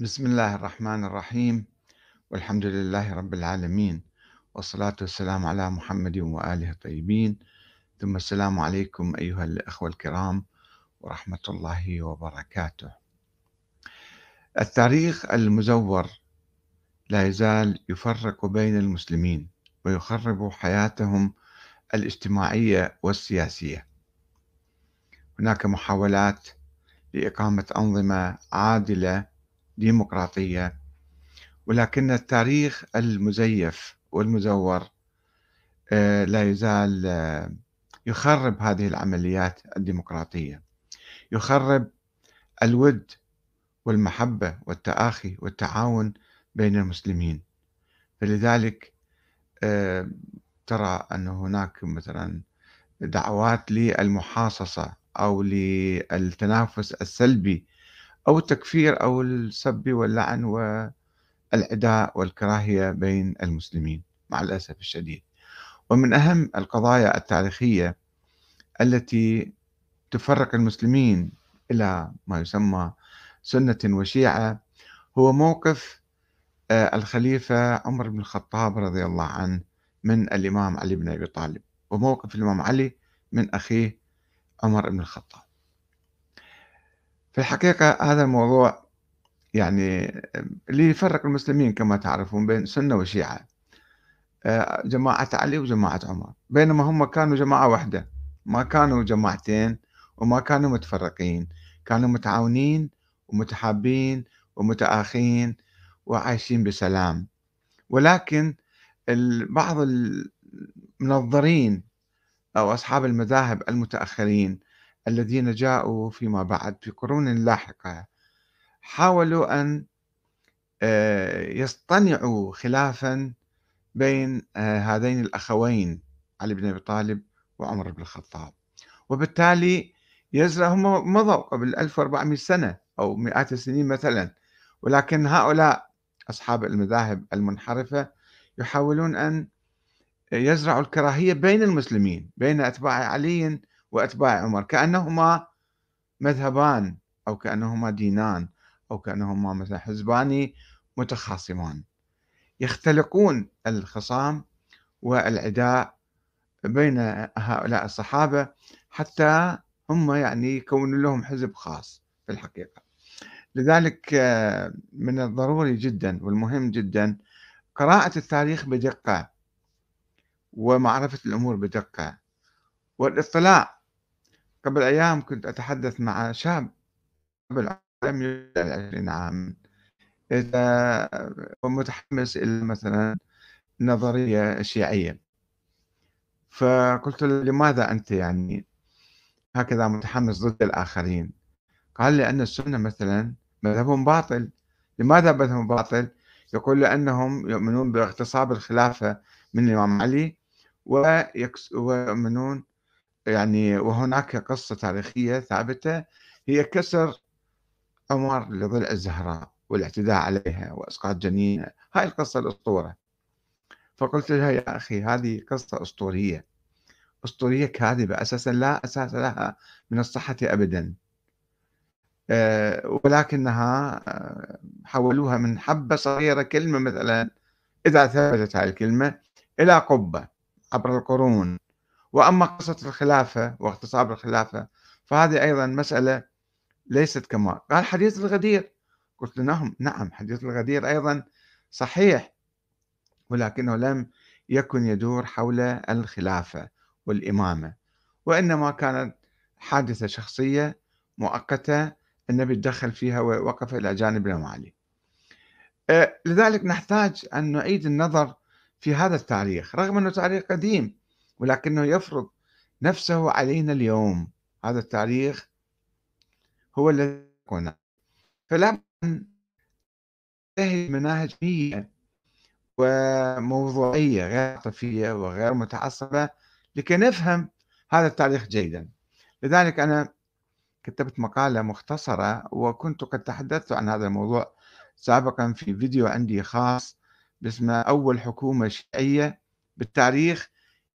بسم الله الرحمن الرحيم. والحمد لله رب العالمين. والصلاة والسلام على محمد وآله الطيبين. ثم السلام عليكم أيها الأخوة الكرام ورحمة الله وبركاته. التاريخ المزور لا يزال يفرق بين المسلمين ويخرب حياتهم الاجتماعية والسياسية. هناك محاولات لإقامة أنظمة عادلة ديمقراطية. ولكن التاريخ المزيف والمزور آه، لا يزال آه، يخرب هذه العمليات الديمقراطية. يخرب الود والمحبة والتآخي والتعاون بين المسلمين. فلذلك آه، ترى أن هناك مثلا دعوات للمحاصصة أو للتنافس السلبي أو التكفير أو السب واللعن والعداء والكراهية بين المسلمين مع الأسف الشديد. ومن أهم القضايا التاريخية التي تفرق المسلمين إلى ما يسمى سنة وشيعة هو موقف آه، الخليفة عمر بن الخطاب رضي الله عنه من الإمام علي بن أبي طالب وموقف الإمام علي من أخيه عمر بن الخطاب. في الحقيقة هذا الموضوع يعني اللي يفرق المسلمين كما تعرفون بين سنة وشيعة. آه، جماعة علي وجماعة عمر. بينما هم كانوا جماعة واحدة. ما كانوا جماعتين وما كانوا متفرقين. كانوا متعاونين ومتحابين ومتآخين وعايشين بسلام. ولكن بعض المنظرين أو أصحاب المذاهب المتأخرين الذين جاءوا فيما بعد في قرون لاحقة حاولوا أن آه، يصطنعوا خلافا بين آه، هذين الأخوين علي بن أبي طالب وعمر بن الخطاب. وبالتالي يزرع هم مضوا قبل 1400 سنة أو مئات السنين مثلا. ولكن هؤلاء أصحاب المذاهب المنحرفة يحاولون أن يزرعوا الكراهية بين المسلمين بين أتباع علي وأتباع عمر كأنهما مذهبان أو كأنهما دينان أو كأنهما مثلا حزبان متخاصمان. يختلقون الخصام والعداء بين هؤلاء الصحابة حتى هم يعني يكونوا لهم حزب خاص في الحقيقة. لذلك آه، من الضروري جدا والمهم جدا قراءة التاريخ بدقة ومعرفة الأمور بدقة والاطلاع قبل أيام كنت أتحدث مع شاب قبل لم يبلغ العشرين عاما إذا متحمس إلى مثلا نظرية شيعية. فقلت له لماذا أنت يعني هكذا متحمس ضد الآخرين؟ قال لي أن السنة مثلا مذهبهم باطل. لماذا مذهبهم باطل؟ يقول لأنهم يؤمنون باغتصاب الخلافة من الإمام علي ويؤمنون يعني وهناك قصة تاريخية ثابتة هي كسر عمر لضلع الزهراء والاعتداء عليها وإسقاط جنينها هاي القصة الأسطورة. فقلت لها يا أخي هذه قصة أسطورية. أسطورية كاذبة. أساسا لا أساس لها من الصحة ابدا. آه، ولكنها آه، حولوها من حبة صغيرة كلمة مثلا. إذا ثبتت هذه الكلمة إلى قبة عبر القرون. وأما قصة الخلافة واغتصاب الخلافة فهذه أيضا مسألة ليست كما قال حديث الغدير. قلت له نعم نعم حديث الغدير أيضا صحيح ولكنه لم يكن يدور حول الخلافة والإمامة وإنما كانت حادثة شخصية مؤقتة النبي تدخل فيها ووقف إلى جانب الإمام علي. أه، لذلك نحتاج أن نعيد النظر في هذا التاريخ رغم أنه تاريخ قديم. ولكنه يفرض نفسه علينا اليوم. هذا التاريخ هو الذي يكون. فلا تنتهي مناهج علمية وموضوعية غير عاطفية وغير متعصبة لكي نفهم هذا التاريخ جيدا. لذلك أنا كتبت مقالة مختصرة وكنت قد تحدثت عن هذا الموضوع سابقا في فيديو عندي خاص باسمه أول حكومة شيعية بالتاريخ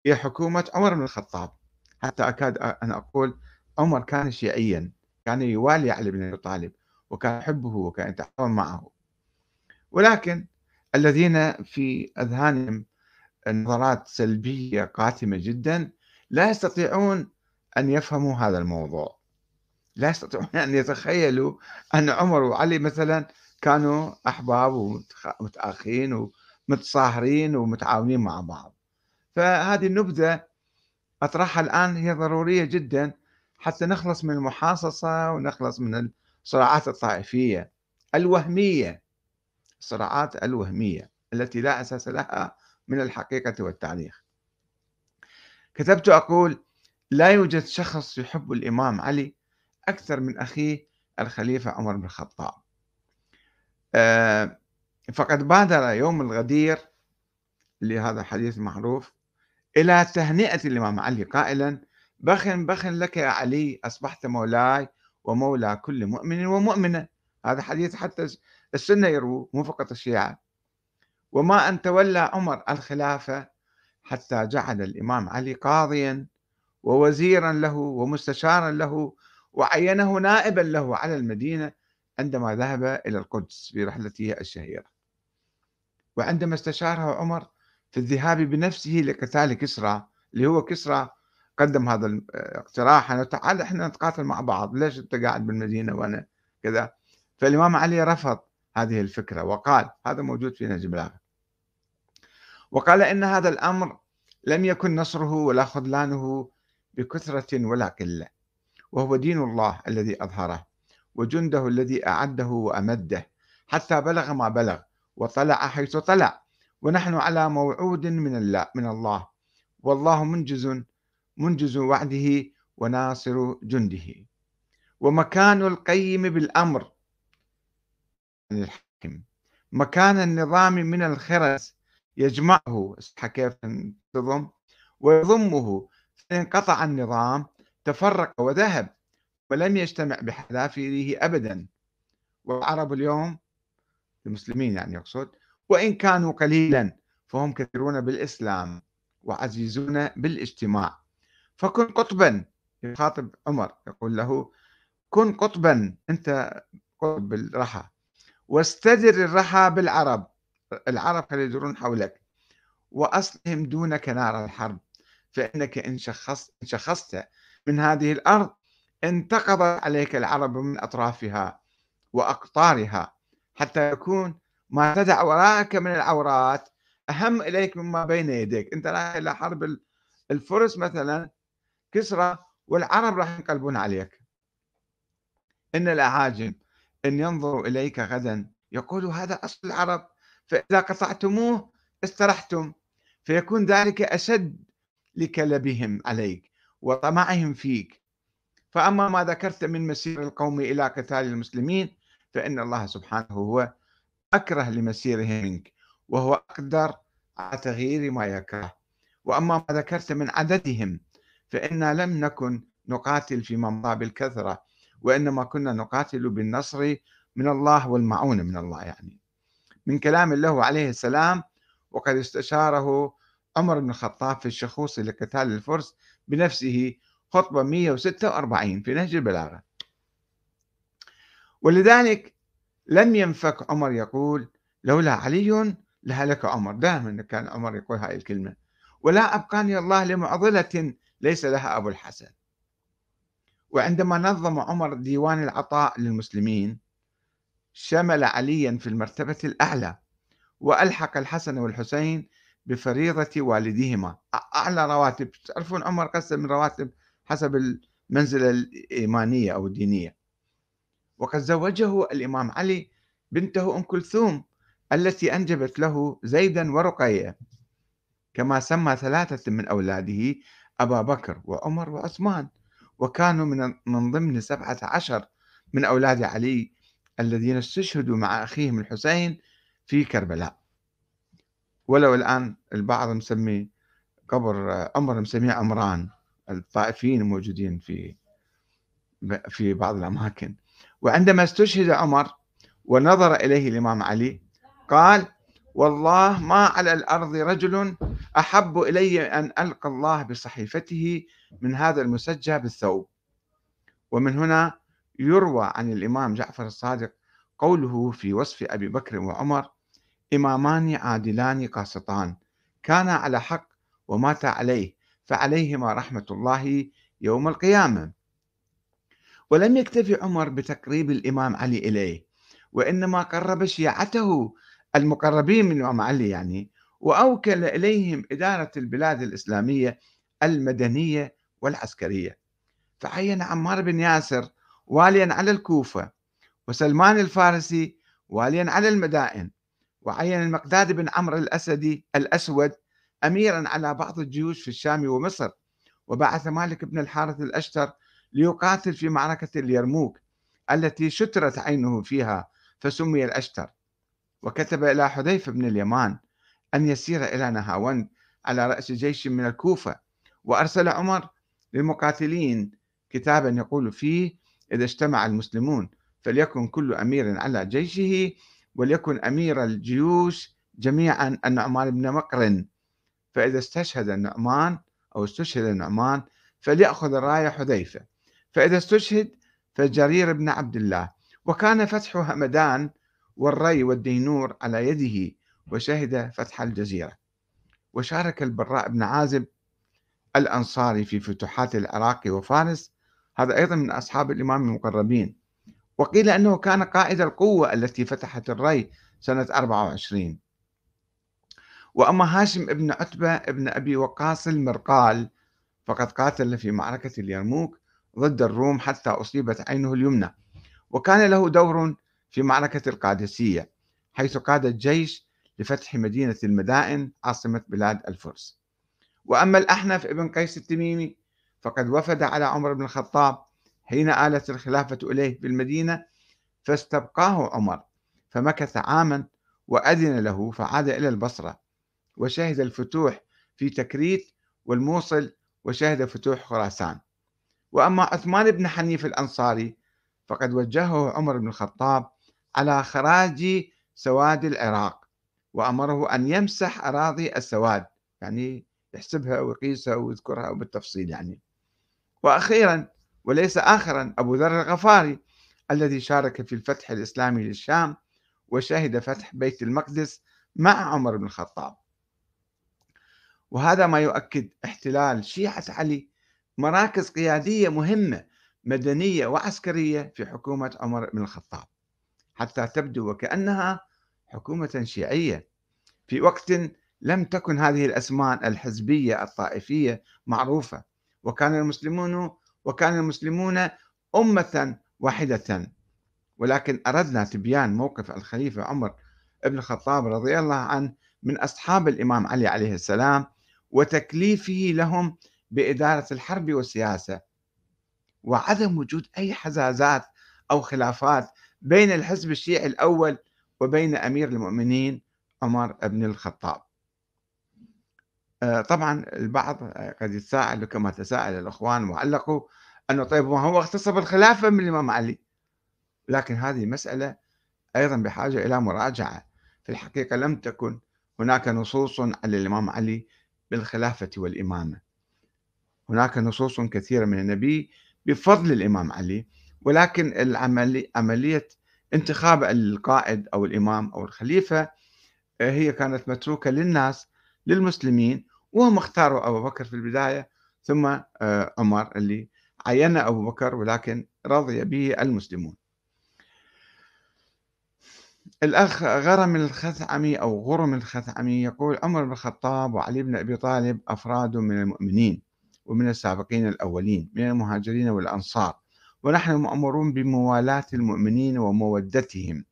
هي حكومة عمر بن الخطاب. حتى أكاد أن أقول عمر كان شيعيا كان يوالي علي بن أبي طالب وكان يحبه وكان يتعاون معه. ولكن الذين في أذهانهم نظرات سلبية قاتمة جدا لا يستطيعون أن يفهموا هذا الموضوع. لا يستطيعون أن يتخيلوا أن عمر وعلي مثلا كانوا أحباب ومتآخين ومتصاهرين ومتعاونين مع بعض. فهذه النبذة أطرحها الآن هي ضرورية جدا حتى نخلص من المحاصصة ونخلص من الصراعات الطائفية الوهمية الصراعات الوهمية التي لا أساس لها من الحقيقة والتاريخ. كتبت أقول لا يوجد شخص يحب الإمام علي أكثر من أخيه الخليفة عمر بن الخطاب. آه، فقد بادر يوم الغدير اللي هذا حديث معروف إلى تهنئة الإمام علي قائلا بخ بخ لك يا علي أصبحت مولاي ومولى كل مؤمن ومؤمنة. هذا حديث حتى السنة يروه مو فقط الشيعة. وما أن تولى عمر الخلافة حتى جعل الإمام علي قاضيا ووزيرا له ومستشارا له وعينه نائبا له على المدينة عندما ذهب إلى القدس في رحلته الشهيرة. وعندما استشاره عمر في الذهاب بنفسه لقتال كسرى اللي هو كسرى قدم هذا الاقتراح أنا تعال إحنا نتقاتل مع بعض. ليش أنت قاعد بالمدينة وأنا كذا؟ فالإمام علي رفض هذه الفكرة وقال هذا موجود في نهج البلاغة وقال إن هذا الأمر لم يكن نصره ولا خذلانه بكثرة ولا قلة وهو دين الله الذي أظهره وجنده الذي أعده وأمده حتى بلغ ما بلغ وطلع حيث طلع. ونحن على موعود من الله من الله. والله منجز منجز وعده وناصر جنده. ومكان القيم بالأمر الحاكم مكان النظام من الخرس يجمعه كيف تنتظم ويضمه. فانقطع النظام تفرق وذهب ولم يجتمع بحذافيره أبدا. والعرب اليوم المسلمين يعني يقصد وإن كانوا قليلا فهم كثيرون بالإسلام وعزيزون بالاجتماع. فكن قطبا يخاطب عمر يقول له كن قطبا أنت قطب بالرحى. واستدر الرحى بالعرب العرب خلي يدورون حولك. وأصلهم دونك نار الحرب. فإنك إن شخصت, إن شخصت من هذه الأرض انتقضت عليك العرب من أطرافها وأقطارها حتى يكون ما تدع وراءك من العورات. أهم إليك مما بين يديك. أنت رايح إلى حرب الفرس مثلا كسرى والعرب راح ينقلبون عليك. إن الأعاجم إن ينظروا إليك غدا يقولوا هذا أصل العرب فإذا قطعتموه استرحتم. فيكون ذلك أشد لكلبهم عليك وطمعهم فيك. فأما ما ذكرت من مسير القوم إلى قتال المسلمين فإن الله سبحانه هو أكره لمسيرهم منك وهو أقدر على تغيير ما يكره. وأما ما ذكرت من عددهم فإنا لم نكن نقاتل فيما مضى بالكثرة وإنما كنا نقاتل بالنصر من الله والمعونة من الله يعني. من كلام الله عليه السلام وقد استشاره عمر بن الخطاب في الشخوص لقتال الفرس بنفسه خطبة 146 في نهج البلاغة. ولذلك لم ينفك عمر يقول لولا علي لهلك عمر. دائما كان عمر يقول هاي الكلمة. ولا أبقاني الله لمعضلة ليس لها أبو الحسن. وعندما نظم عمر ديوان العطاء للمسلمين شمل عليا في المرتبة الأعلى وألحق الحسن والحسين بفريضة والديهما. أعلى رواتب. تعرفون عمر قسم رواتب حسب المنزلة الإيمانية أو الدينية. وقد زوجه الإمام علي بنته أم كلثوم التي أنجبت له زيدا ورقية. كما سمى ثلاثة من أولاده أبا بكر وعمر وعثمان وكانوا من من ضمن سبعة عشر من أولاد علي الذين استشهدوا مع أخيهم الحسين في كربلاء. ولو الآن البعض مسمي قبر عمر مسميه عمران الطائفيين الموجودين في في بعض الأماكن. وعندما استشهد عمر ونظر إليه الإمام علي قال والله ما على الأرض رجل أحب إلي أن ألقى الله بصحيفته من هذا المسجى بالثوب. ومن هنا يروى عن الإمام جعفر الصادق قوله في وصف أبي بكر وعمر إمامان عادلان قاسطان كانا على حق ومات عليه فعليهما رحمة الله يوم القيامة. ولم يكتفي عمر بتقريب الإمام علي إليه وإنما قرب شيعته المقربين من الإمام علي يعني وأوكل إليهم إدارة البلاد الإسلامية المدنية والعسكرية. فعين عمار بن ياسر واليا على الكوفة وسلمان الفارسي واليا على المدائن وعين المقداد بن عمرو الأسدي الأسود أميرا على بعض الجيوش في الشام ومصر وبعث مالك بن الحارث الأشتر ليقاتل في معركة اليرموك التي شترت عينه فيها فسمي الأشتر. وكتب إلى حذيفة بن اليمان أن يسير إلى نهاوند على رأس جيش من الكوفة وأرسل عمر للمقاتلين كتابا يقول فيه إذا اجتمع المسلمون فليكن كل أمير على جيشه وليكن أمير الجيوش جميعا النعمان بن مقرن. فإذا استشهد النعمان أو استشهد النعمان فليأخذ الراية حذيفة. فإذا استشهد فجرير بن عبد الله. وكان فتح همدان والري والدينور على يده وشهد فتح الجزيرة. وشارك البراء بن عازب الأنصاري في فتوحات العراق وفارس. هذا أيضا من أصحاب الإمام المقربين. وقيل أنه كان قائد القوة التي فتحت الري سنة 24 وأما هاشم ابن عتبة ابن أبي وقاص المرقال فقد قاتل في معركة اليرموك ضد الروم حتى أصيبت عينه اليمنى. وكان له دور في معركة القادسية حيث قاد الجيش لفتح مدينة المدائن عاصمة بلاد الفرس. وأما الأحنف ابن قيس التميمي فقد وفد على عمر بن الخطاب حين آلت الخلافة إليه بالمدينة فاستبقاه عمر فمكث عاما وأذن له فعاد إلى البصرة وشهد الفتوح في تكريت والموصل وشهد فتوح خراسان. وأما عثمان بن حنيف الأنصاري فقد وجهه عمر بن الخطاب على خراج سواد العراق وأمره أن يمسح أراضي السواد يعني يحسبها ويقيسها ويذكرها بالتفصيل يعني. وأخيرا وليس آخرا أبو ذر الغفاري الذي شارك في الفتح الإسلامي للشام وشهد فتح بيت المقدس مع عمر بن الخطاب. وهذا ما يؤكد احتلال شيعة علي مراكز قيادية مهمة مدنية وعسكرية في حكومة عمر بن الخطاب حتى تبدو وكأنها حكومة شيعية. في وقت لم تكن هذه الأسمان الحزبية الطائفية معروفة وكان المسلمون وكان المسلمون أمة واحدة. ولكن أردنا تبيان موقف الخليفة عمر بن الخطاب رضي الله عنه من أصحاب الإمام علي عليه السلام وتكليفه لهم بإدارة الحرب والسياسة وعدم وجود أي حزازات أو خلافات بين الحزب الشيعي الأول وبين أمير المؤمنين عمر بن الخطاب. آه، طبعا البعض قد يتساءل كما تساءل الأخوان وعلقوا أنه طيب ما هو اغتصب الخلافة من الإمام علي؟ لكن هذه مسألة أيضا بحاجة إلى مراجعة. في الحقيقة لم تكن هناك نصوص على الإمام علي بالخلافة والإمامة. هناك نصوص كثيرة من النبي بفضل الإمام علي ولكن عملية انتخاب القائد أو الإمام أو الخليفة آه، هي كانت متروكة للناس للمسلمين وهم اختاروا أبو بكر في البداية ثم آه، عمر اللي عين أبو بكر ولكن رضي به المسلمون. الأخ غرم الخثعمي أو غرم الخثعمي يقول عمر بن الخطاب وعلي بن أبي طالب أفراد من المؤمنين. ومن السابقين الأولين من المهاجرين والأنصار. ونحن مأمورون بموالاة المؤمنين ومودتهم.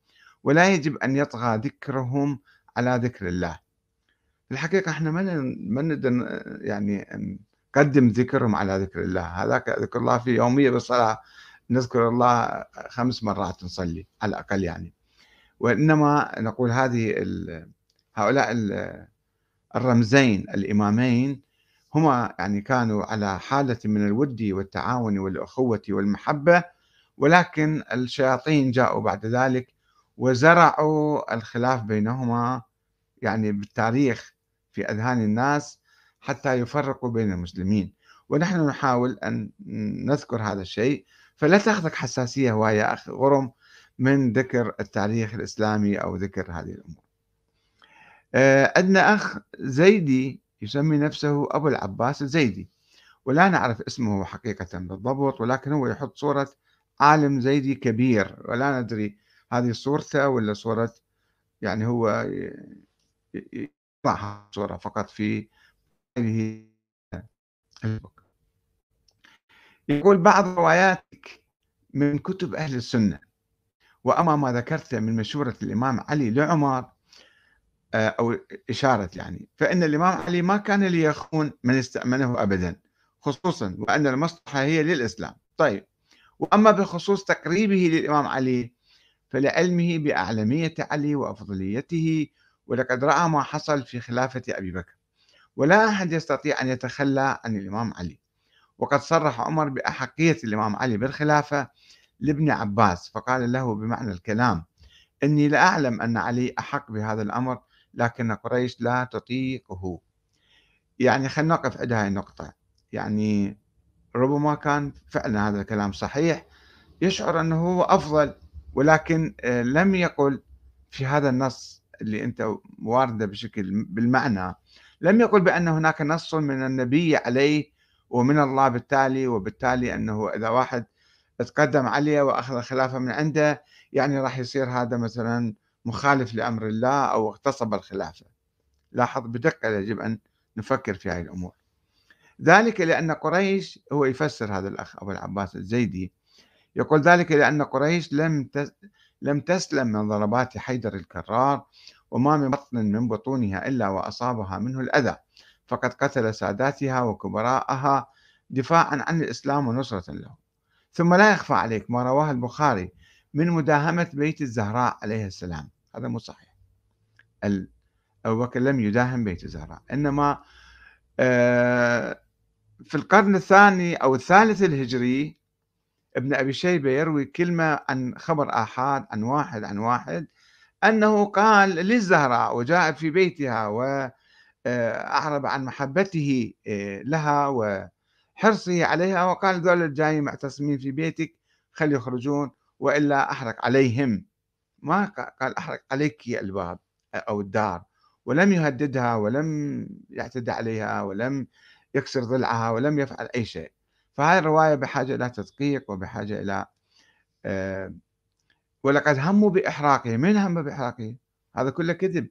ولا يجب أن يطغى ذكرهم على ذكر الله. الحقيقة إحنا ما ما نقدر يعني نقدم ذكرهم على ذكر الله. هذاك ذكر الله في يومية بالصلاة نذكر الله خمس مرات نصلي على الأقل يعني. وإنما نقول هذه هؤلاء الرمزين الإمامين هما يعني كانوا على حالة من الود والتعاون والأخوة والمحبة ولكن الشياطين جاءوا بعد ذلك وزرعوا الخلاف بينهما يعني بالتاريخ في أذهان الناس حتى يفرقوا بين المسلمين. ونحن نحاول أن نذكر هذا الشيء. فلا تاخذك حساسية هواية أخي غرم من ذكر التاريخ الإسلامي أو ذكر هذه الأمور. عندنا أخ زيدي يسمي نفسه أبو العباس الزيدي. ولا نعرف اسمه حقيقة بالضبط ولكن هو يحط صورة عالم زيدي كبير ولا ندري هذه صورته ولا صورة يعني هو يضع صورة فقط في يقول بعض رواياتك من كتب أهل السنة وأما ما ذكرته من مشورة الإمام علي لعمر أو إشارة يعني. فإن الإمام علي ما كان ليخون من استأمنه أبدا خصوصا وأن المصلحة هي للإسلام. طيب وأما بخصوص تقريبه للإمام علي فلعلمه بأعلمية علي وأفضليته ولقد رأى ما حصل في خلافة أبي بكر. ولا أحد يستطيع أن يتخلى عن الإمام علي. وقد صرح عمر بأحقية الإمام علي بالخلافة لابن عباس فقال له بمعنى الكلام إني لا أعلم أن علي أحق بهذا الأمر لكن قريش لا تطيقه. يعني خلينا نقف عند هاي النقطة. يعني ربما كان فعلا هذا الكلام صحيح. يشعر أنه هو أفضل ولكن آه، لم يقل في هذا النص اللي أنت واردة بشكل بالمعنى. لم يقل بأن هناك نص من النبي عليه ومن الله بالتالي وبالتالي أنه إذا واحد تقدم عليه وأخذ الخلافة من عنده يعني راح يصير هذا مثلا مخالف لأمر الله أو اغتصب الخلافة. لاحظ بدقة يجب أن نفكر في هذه الأمور. ذلك لأن قريش هو يفسر هذا الأخ أبو العباس الزيدي يقول ذلك لأن قريش لم لم تسلم من ضربات حيدر الكرار وما من بطن من بطونها إلا وأصابها منه الأذى فقد قتل ساداتها وكبراءها دفاعا عن الإسلام ونصرة له. ثم لا يخفى عليك ما رواه البخاري من مداهمة بيت الزهراء عليه السلام. هذا مو صحيح. أبو بكر لم يداهم بيت الزهراء إنما آه، في القرن الثاني أو الثالث الهجري ابن أبي شيبة يروي كلمة عن خبر آحاد عن واحد عن واحد أنه قال للزهراء وجاء في بيتها وأعرب عن محبته آه، لها وحرصه عليها وقال ذول الجايين معتصمين في بيتك خلي يخرجون وإلا أحرق عليهم. ما قال أحرق عليك الباب أو الدار. ولم يهددها ولم يعتدي عليها ولم يكسر ضلعها ولم يفعل أي شيء. فهذه الرواية بحاجة إلى تدقيق وبحاجة إلى آه، ولقد هموا بإحراقه. من هم بإحراقه؟ هذا كله كذب.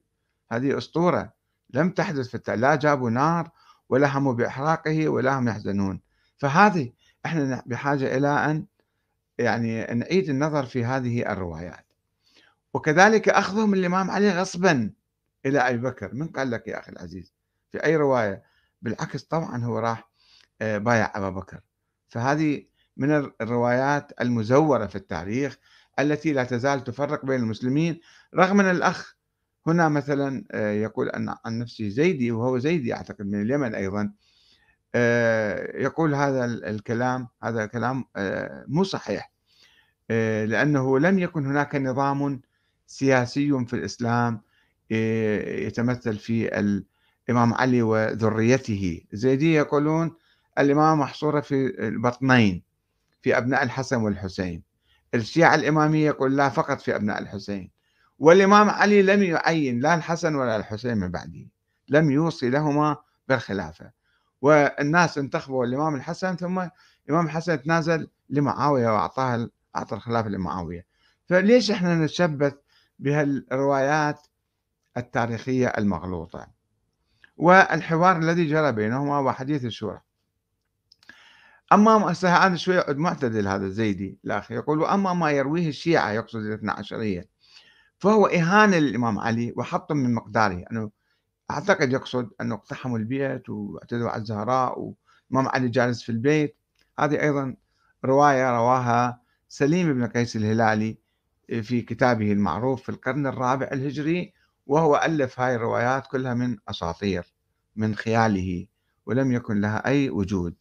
هذه أسطورة. لم تحدث في لا جابوا نار ولا هموا بإحراقه ولا هم يحزنون. فهذه إحنا بحاجة إلى أن يعني نعيد النظر في هذه الروايات. وكذلك أخذهم الإمام علي غصبا إلى أبي بكر. من قال لك يا أخي العزيز؟ في أي رواية؟ بالعكس طبعا هو راح آه، بايع أبا بكر. فهذه من الروايات المزورة في التاريخ التي لا تزال تفرق بين المسلمين. رغم أن الأخ هنا مثلا آه، يقول أن عن نفسه زيدي وهو زيدي أعتقد من اليمن أيضا آه، يقول هذا الكلام هذا الكلام مو صحيح لأنه لم يكن هناك نظام سياسي في الإسلام يتمثل في الإمام علي وذريته. الزيدية يقولون الإمام محصورة في البطنين في أبناء الحسن والحسين. الشيعة الإمامية يقول لا فقط في أبناء الحسين. والإمام علي لم يعين لا الحسن ولا الحسين من بعده لم يوصي لهما بالخلافة. والناس انتخبوا الإمام الحسن ثم الإمام الحسن تنازل لمعاوية وأعطاها أعطى الخلافة لمعاوية. فليش إحنا نتشبث بهالروايات التاريخية المغلوطة. والحوار الذي جرى بينهما وحديث الشورى. أما هذا شوية معتدل هذا الزيدي الأخ يقول وأما ما يرويه الشيعة يقصد الاثنى عشرية فهو إهانة للإمام علي وحط من مقداره. أنه أعتقد يقصد أنه اقتحموا البيت واعتدوا على الزهراء وإمام علي جالس في البيت. هذه أيضا رواية رواها سليم بن قيس الهلالي في كتابه المعروف في القرن الرابع الهجري وهو ألف هاي الروايات كلها من أساطير من خياله ولم يكن لها أي وجود.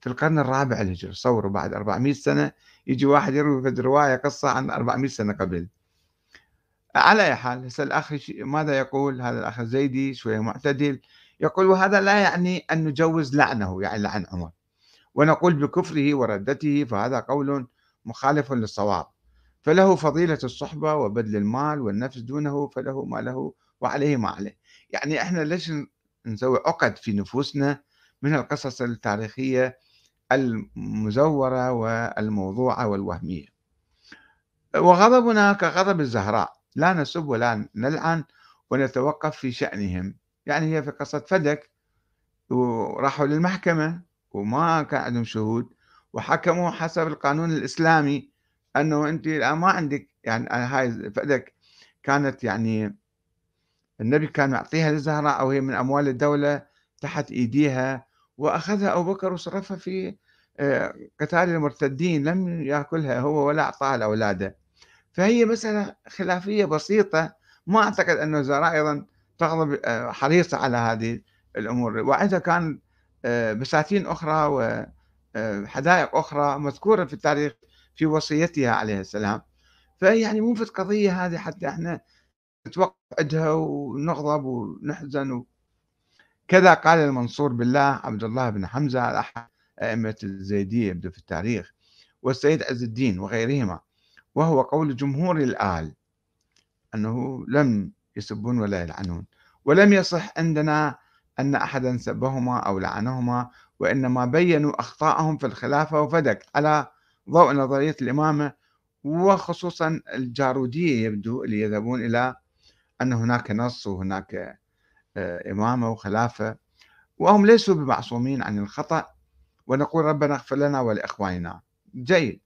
في القرن الرابع الهجري صوروا بعد 400 سنة يجي واحد يروي رواية قصة عن 400 سنة قبل. على أي حال هسه الأخ ماذا يقول؟ هذا الأخ الزيدي شوية معتدل يقول وهذا لا يعني أن نجوز لعنه يعني لعن عمر. ونقول بكفره وردته فهذا قول مخالف للصواب. فله فضيلة الصحبة وبذل المال والنفس دونه فله ما له وعليه ما عليه. يعني إحنا ليش نسوي عقد في نفوسنا من القصص التاريخية المزورة والموضوعة والوهمية؟ وغضبنا كغضب الزهراء. لا نسب ولا نلعن ونتوقف في شأنهم. يعني هي في قصة فدك وراحوا للمحكمة وما كان عندهم شهود وحكموا حسب القانون الإسلامي أنه أنت الآن ما عندك يعني هاي فدك كانت يعني النبي كان يعطيها للزهراء أو هي من أموال الدولة تحت إيديها وأخذها أبو بكر وصرفها في آه، قتال المرتدين لم يأكلها هو ولا أعطاها لأولاده. فهي مسألة خلافية بسيطة. ما أعتقد أن الوزراء أيضا تغضب آه، حريصة على هذه الأمور. وعندها كان آه، بساتين أخرى وحدائق أخرى مذكورة في التاريخ في وصيتها عليه السلام. فهي يعني مو في القضية هذه حتى إحنا نتوقف عندها ونغضب ونحزن و... كذا قال المنصور بالله عبد الله بن حمزة أحد أئمة الزيدية يبدو في التاريخ والسيد عز الدين وغيرهما وهو قول جمهور الآل أنه لم يسبون ولا يلعنون ولم يصح عندنا أن أحدا سبهما أو لعنهما وإنما بينوا أخطاءهم في الخلافة وفدك على ضوء نظرية الإمامة وخصوصا الجارودية يبدو اللي يذهبون إلى أن هناك نص وهناك آه، إمامة وخلافة وهم ليسوا بمعصومين عن الخطأ ونقول ربنا اغفر لنا ولإخواننا. جيد.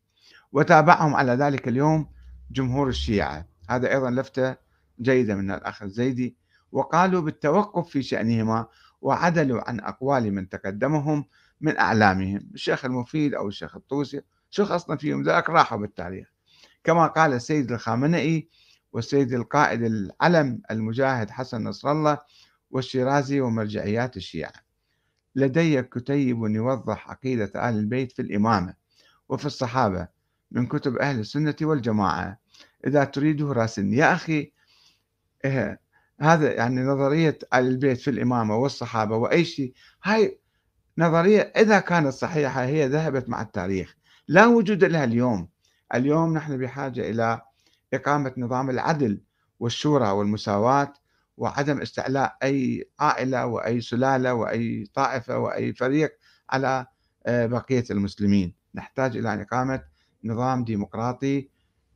وتابعهم على ذلك اليوم جمهور الشيعة. هذا أيضا لفتة جيدة من الأخ الزيدي. وقالوا بالتوقف في شأنهما وعدلوا عن أقوال من تقدمهم من أعلامهم الشيخ المفيد أو الشيخ الطوسي. خاصة فيهم؟ ذاك راحوا بالتاريخ كما قال السيد الخامنئي والسيد القائد العلم المجاهد حسن نصر الله والشيرازي ومرجعيات الشيعة. لدي كتيب يوضح عقيدة أهل البيت في الإمامة وفي الصحابة من كتب أهل السنة والجماعة. إذا تريده راسل يا أخي إيه هذا يعني نظرية آل البيت في الإمامة والصحابة وأي شيء. هاي نظرية إذا كانت صحيحة هي ذهبت مع التاريخ. لا وجود لها اليوم. اليوم نحن بحاجة إلى إقامة نظام العدل والشورى والمساواة وعدم استعلاء أي عائلة وأي سلالة وأي طائفة وأي فريق على آه، بقية المسلمين. نحتاج إلى إقامة نظام ديمقراطي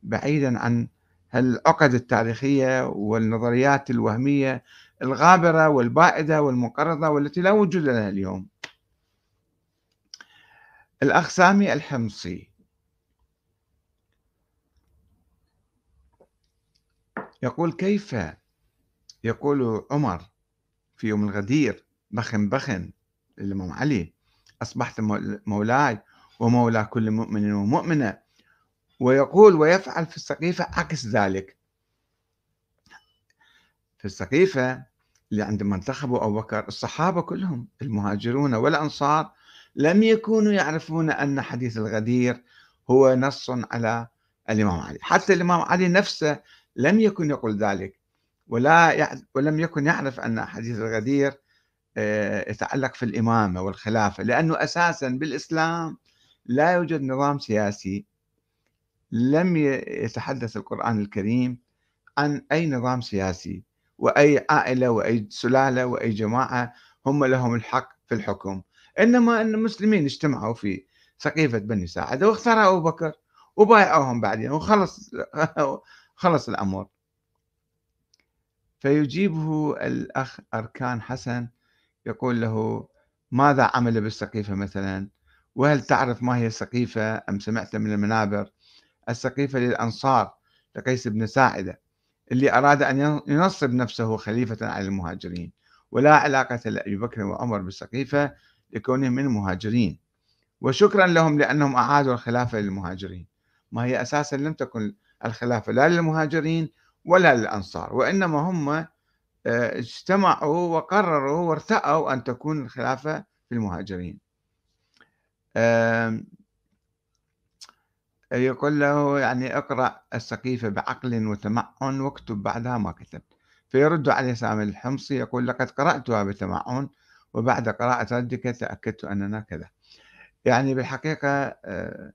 بعيدا عن العقد التاريخية والنظريات الوهمية الغابرة والبائدة والمقرضة والتي لا وجود لها اليوم. الأخ سامي الحمصي. يقول كيف؟ يقول عمر في يوم الغدير بخن بخن الإمام علي. أصبحت مولاي ومولى كل مؤمن ومؤمنة. ويقول ويفعل في السقيفة عكس ذلك. في السقيفة اللي عندما انتخبوا أبو بكر الصحابة كلهم المهاجرون والأنصار لم يكونوا يعرفون أن حديث الغدير هو نص على الإمام علي. حتى الإمام علي نفسه لم يكن يقول ذلك ولا ولم يكن يعرف أن حديث الغدير آه، يتعلق في الإمامة والخلافة لأنه أساسا بالإسلام لا يوجد نظام سياسي لم يتحدث القرآن الكريم عن أي نظام سياسي وأي عائلة وأي سلالة وأي جماعة هم لهم الحق في الحكم. إنما أن المسلمين اجتمعوا في سقيفة بني ساعدة واختاروا أبو بكر وبايعوهم بعدين وخلص خلص الأمر. فيجيبه الأخ أركان حسن يقول له ماذا عمل بالسقيفة مثلا؟ وهل تعرف ما هي السقيفة أم سمعت من المنابر السقيفة للأنصار لقيس بن ساعدة اللي أراد أن ينصب نفسه خليفة على المهاجرين ولا علاقة لأبي بكر وعمر بالسقيفة لكونهم من المهاجرين. وشكرا لهم لأنهم أعادوا الخلافة للمهاجرين. ما هي أساسا لم تكن الخلافة لا للمهاجرين ولا للأنصار وإنما هم آه، اجتمعوا وقرروا وارتأوا أن تكون الخلافة في المهاجرين. يقول له يعني اقرأ السقيفة بعقل وتمعن واكتب بعدها ما كتب فيرد عليه سامي الحمصي يقول لقد قرأتها بتمعن وبعد قراءة ردك تأكدت أننا كذا. يعني بالحقيقة آه،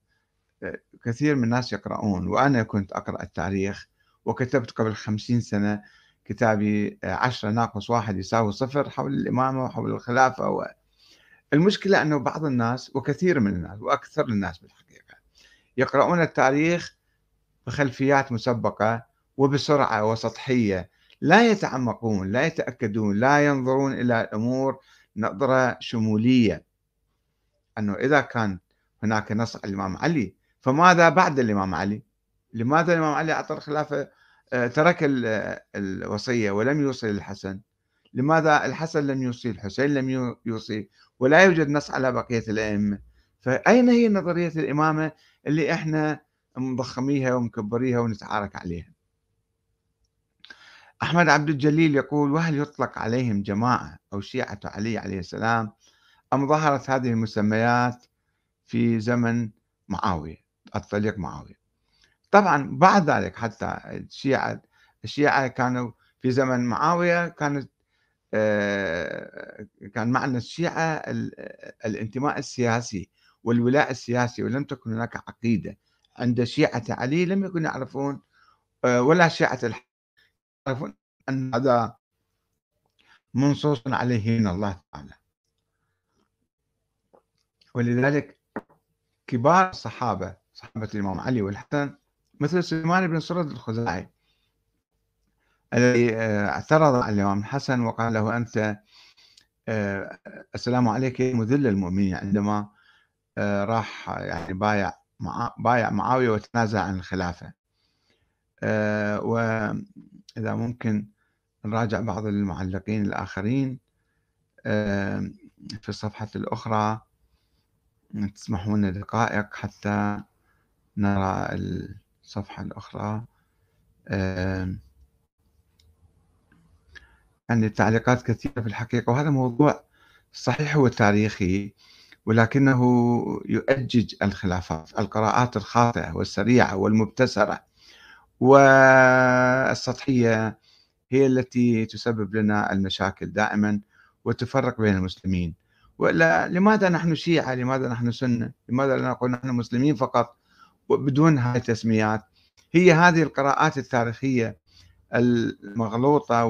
كثير من الناس يقرؤون وأنا كنت أقرأ التاريخ وكتبت قبل خمسين سنة كتابي عشرة ناقص واحد يساوي صفر حول الإمامة وحول الخلافة و... المشكلة أنه بعض الناس وكثير من الناس وأكثر الناس بالحقيقة يقرؤون التاريخ بخلفيات مسبقة وبسرعة وسطحية لا يتعمقون لا يتأكدون لا ينظرون إلى الأمور نظرة شمولية. أنه إذا كان هناك نص على الإمام علي فماذا بعد الإمام علي؟ لماذا الإمام علي أعطى الخلافة آه، ترك الوصية ولم يوصي الحسن لماذا الحسن لم يوصي؟ الحسين لم يوصي. ولا يوجد نص على بقية الأئمة. فأين هي نظرية الإمامة اللي إحنا مضخميها ومكبريها ونتعارك عليها؟ أحمد عبد الجليل يقول وهل يطلق عليهم جماعة أو شيعة علي عليه السلام أم ظهرت هذه المسميات في زمن معاوية الطليق معاوية؟ طبعا بعد ذلك حتى الشيعة الشيعة كانوا في زمن معاوية كانت آه، كان معنى الشيعة الانتماء السياسي والولاء السياسي ولم تكن هناك عقيدة. عند شيعة علي لم يكونوا يعرفون آه، ولا شيعة الحق يعرفون أن هذا منصوص عليه من الله تعالى. ولذلك كبار الصحابة صحابة الإمام علي والحسن مثل سليمان بن سرد الخزاعي الذي آه، اعترض على الإمام الحسن وقال له أنت آه، السلام عليك مذل المؤمنين عندما آه، راح يعني بايع بايع معاوية وتنازع عن الخلافة. وإذا ممكن نراجع بعض المعلقين الآخرين في الصفحة الأخرى تسمحون دقائق حتى نرى الصفحة الأخرى. يعني التعليقات كثيرة في الحقيقة وهذا موضوع صحيح هو تاريخي ولكنه يؤجج الخلافات القراءات الخاطئة والسريعة والمبتسرة. والسطحية هي التي تسبب لنا المشاكل دائما وتفرق بين المسلمين. ولا لماذا نحن شيعة؟ لماذا نحن سنة؟ لماذا لا نقول نحن مسلمين فقط بدون هذه التسميات؟ هي هذه القراءات التاريخية المغلوطة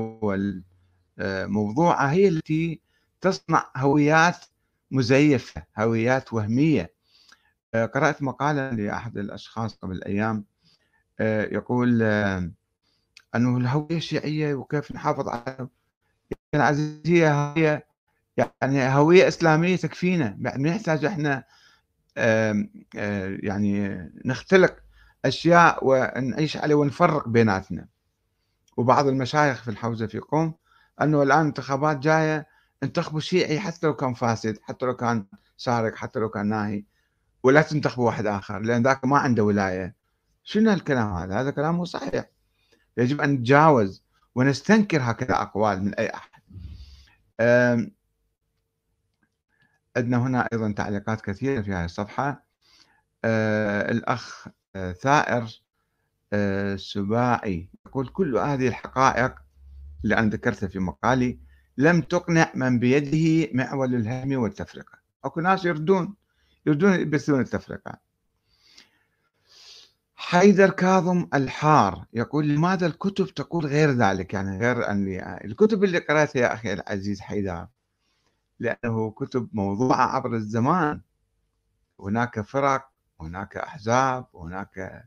والموضوعة هي التي تصنع هويات مزيفة هويات وهمية. قرأت مقالة لأحد الأشخاص قبل أيام يقول أنه الهوية الشيعية وكيف نحافظ على هي هوية يعني هوية إسلامية تكفينا. ما يحتاج إحنا يعني نختلق أشياء ونعيش عليه ونفرق بيناتنا. وبعض المشايخ في الحوزة في قوم أنه الآن انتخابات جاية انتخبوا شيعي حتى لو كان فاسد حتى لو كان سارق حتى لو كان ناهي ولا تنتخبوا واحد آخر لأن ذاك ما عنده ولاية. شنو الكلام هذا؟ هذا كلام مو صحيح. يجب أن نتجاوز ونستنكر هكذا أقوال من أي أحد. عندنا هنا أيضا تعليقات كثيرة في هذه الصفحة. آه الأخ آه ثائر آه سباعي يقول كل هذه الحقائق اللي أنا ذكرتها في مقالي لم تقنع من بيده معول الهم والتفرقة. أكو ناس يردون يردون يبثون التفرقة. حيدر كاظم الحار يقول لماذا الكتب تقول غير ذلك؟ يعني غير أن الكتب اللي قرأتها يا أخي العزيز حيدر لأنه كتب موضوعة عبر الزمان. هناك فرق هناك أحزاب هناك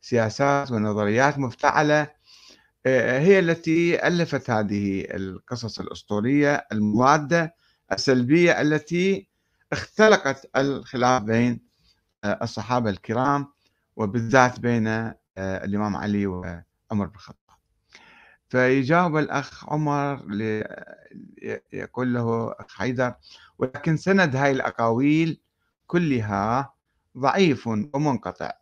سياسات ونظريات مفتعلة. آه، هي التي ألفت هذه القصص الأسطورية المضادة السلبية التي اختلقت الخلاف بين آه، الصحابة الكرام وبالذات بين آه، الإمام علي وعمر بن الخطاب. فيجاوب الأخ عمر يقول له أخ حيدر ولكن سند هاي الأقاويل كلها ضعيف ومنقطع.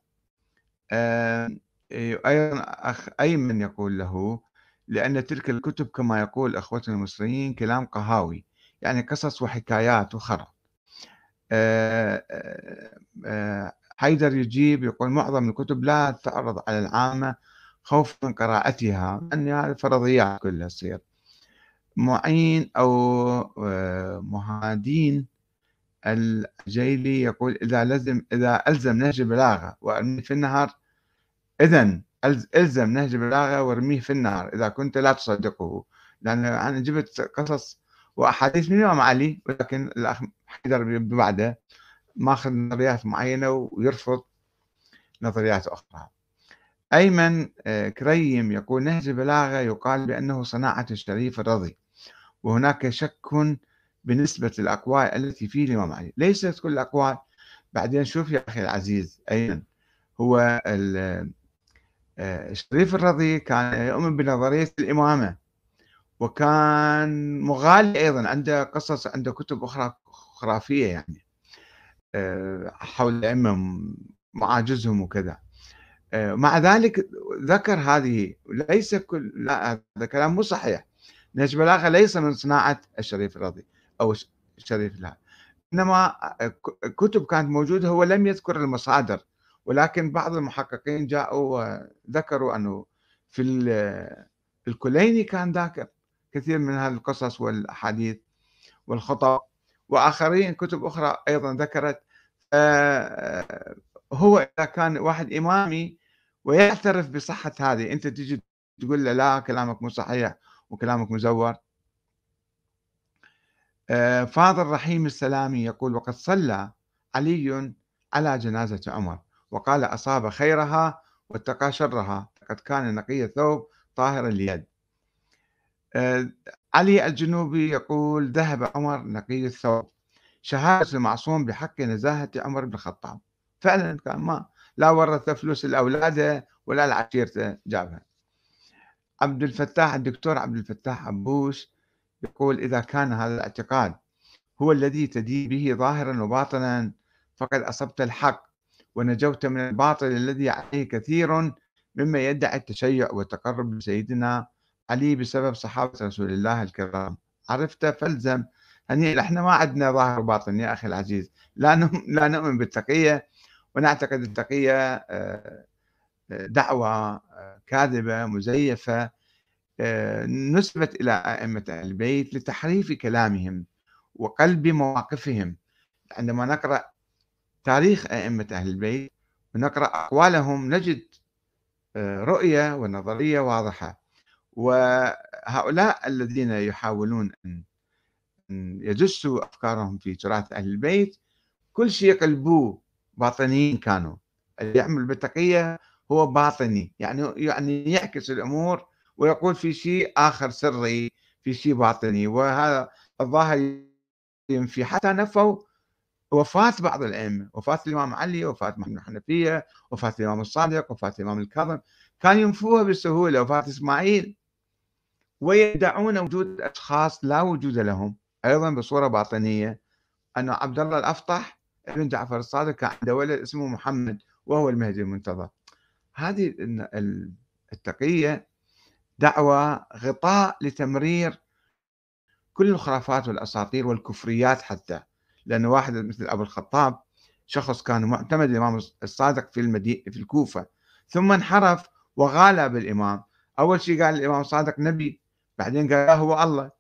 أيضا أخ أيمن يقول له لأن تلك الكتب كما يقول أخوتنا المصريين كلام قهاوي يعني قصص وحكايات وخرط حيدر يجيب يقول معظم الكتب لا تعرض على العامة خوف من قراءتها أن هذه فرضيات كلها تصير. معين أو آه، مهادين الجيلي يقول إذا لزم إذا ألزم نهج البلاغة وأرميه في النهر إذا ألزم نهج البلاغة وأرميه في النهر إذا كنت لا تصدقه. لأن أنا جبت قصص وأحاديث من الإمام علي ولكن الأخ حيدر بعده ماخذ نظريات معينة ويرفض نظريات أخرى. أيمن آه، كريم يقول نهج البلاغة يقال بأنه صناعة الشريف الرضي وهناك شك بنسبة الأقوال التي فيه الإمام علي. ليست كل الأقوال. بعدين شوف يا أخي العزيز أيمن هو آه، الشريف الرضي كان يؤمن بنظرية الإمامة وكان مغالي أيضا عنده قصص عنده كتب أخرى خرافية يعني. حول الأئمة معاجزهم وكذا. آه، مع ذلك ذكر هذه ليس كل لا هذا كلام مو صحيح. نهج بلاغه ليس من صناعة الشريف الرضي أو الشريف لا. إنما آه، كتب كانت موجودة هو لم يذكر المصادر. ولكن بعض المحققين جاءوا وذكروا أنه في الكليني كان ذاكر كثير من هذه القصص والأحاديث والخطأ. وآخرين كتب أخرى أيضا ذكرت هو إذا كان واحد إمامي ويعترف بصحة هذه أنت تجي تقول له لا كلامك مو صحيح وكلامك مزور. آه، فاضل رحيم السلامي يقول وقد صلى علي على جنازة عمر وقال أصاب خيرها واتقى شرها فقد كان نقي الثوب طاهر اليد. آه، علي الجنوبي يقول ذهب عمر نقي الثوب. شهادة المعصوم بحق نزاهة عمر بن الخطاب. فعلا كان ما لا ورث فلوس لأولاده ولا لعشيرته جابها. عبد الفتاح الدكتور عبد الفتاح عبوس يقول إذا كان هذا الاعتقاد هو الذي تدي به ظاهرا وباطنا فقد أصبت الحق ونجوت من الباطل الذي عليه كثير مما يدعي التشيع والتقرب لسيدنا علي بسبب صحابة رسول الله الكرام. عرفت فالزم هني إحنا ما عندنا ظاهر وباطن يا أخي العزيز. لا لا نؤمن بالتقية ونعتقد التقية آه، آه، دعوة آه، كاذبة مزيفة نسبت إلى أئمة أهل البيت لتحريف كلامهم وقلب مواقفهم. عندما نقرأ تاريخ أئمة أهل البيت ونقرأ أقوالهم نجد رؤية ونظرية واضحة. وهؤلاء الذين يحاولون أن يدسوا أفكارهم في تراث أهل البيت. كل شيء يقلبوه باطنيين كانوا. اللي يعمل بالتقية هو باطني. يعني يعني يعكس الأمور ويقول في شيء آخر سري في شيء باطني. وهذا الظاهر في حتى نفوا وفاة بعض الأئمة. وفاة الإمام علي وفاة محمد الحنفية وفاة الإمام الصادق وفاة الإمام الكاظم. كان ينفوها بسهولة. وفاة إسماعيل. ويدعون وجود أشخاص لا وجود لهم. أيضا بصورة باطنية أن عبد الله الأفطح ابن جعفر الصادق كان عنده ولد اسمه محمد وهو المهدي المنتظر. هذه التقية دعوة غطاء لتمرير كل الخرافات والأساطير والكفريات حتى. لأن واحد مثل أبو الخطاب شخص كان معتمد الإمام الصادق في المدينة في الكوفة. ثم انحرف وغالى بالإمام. أول شيء قال الإمام الصادق نبي بعدين قال هو الله.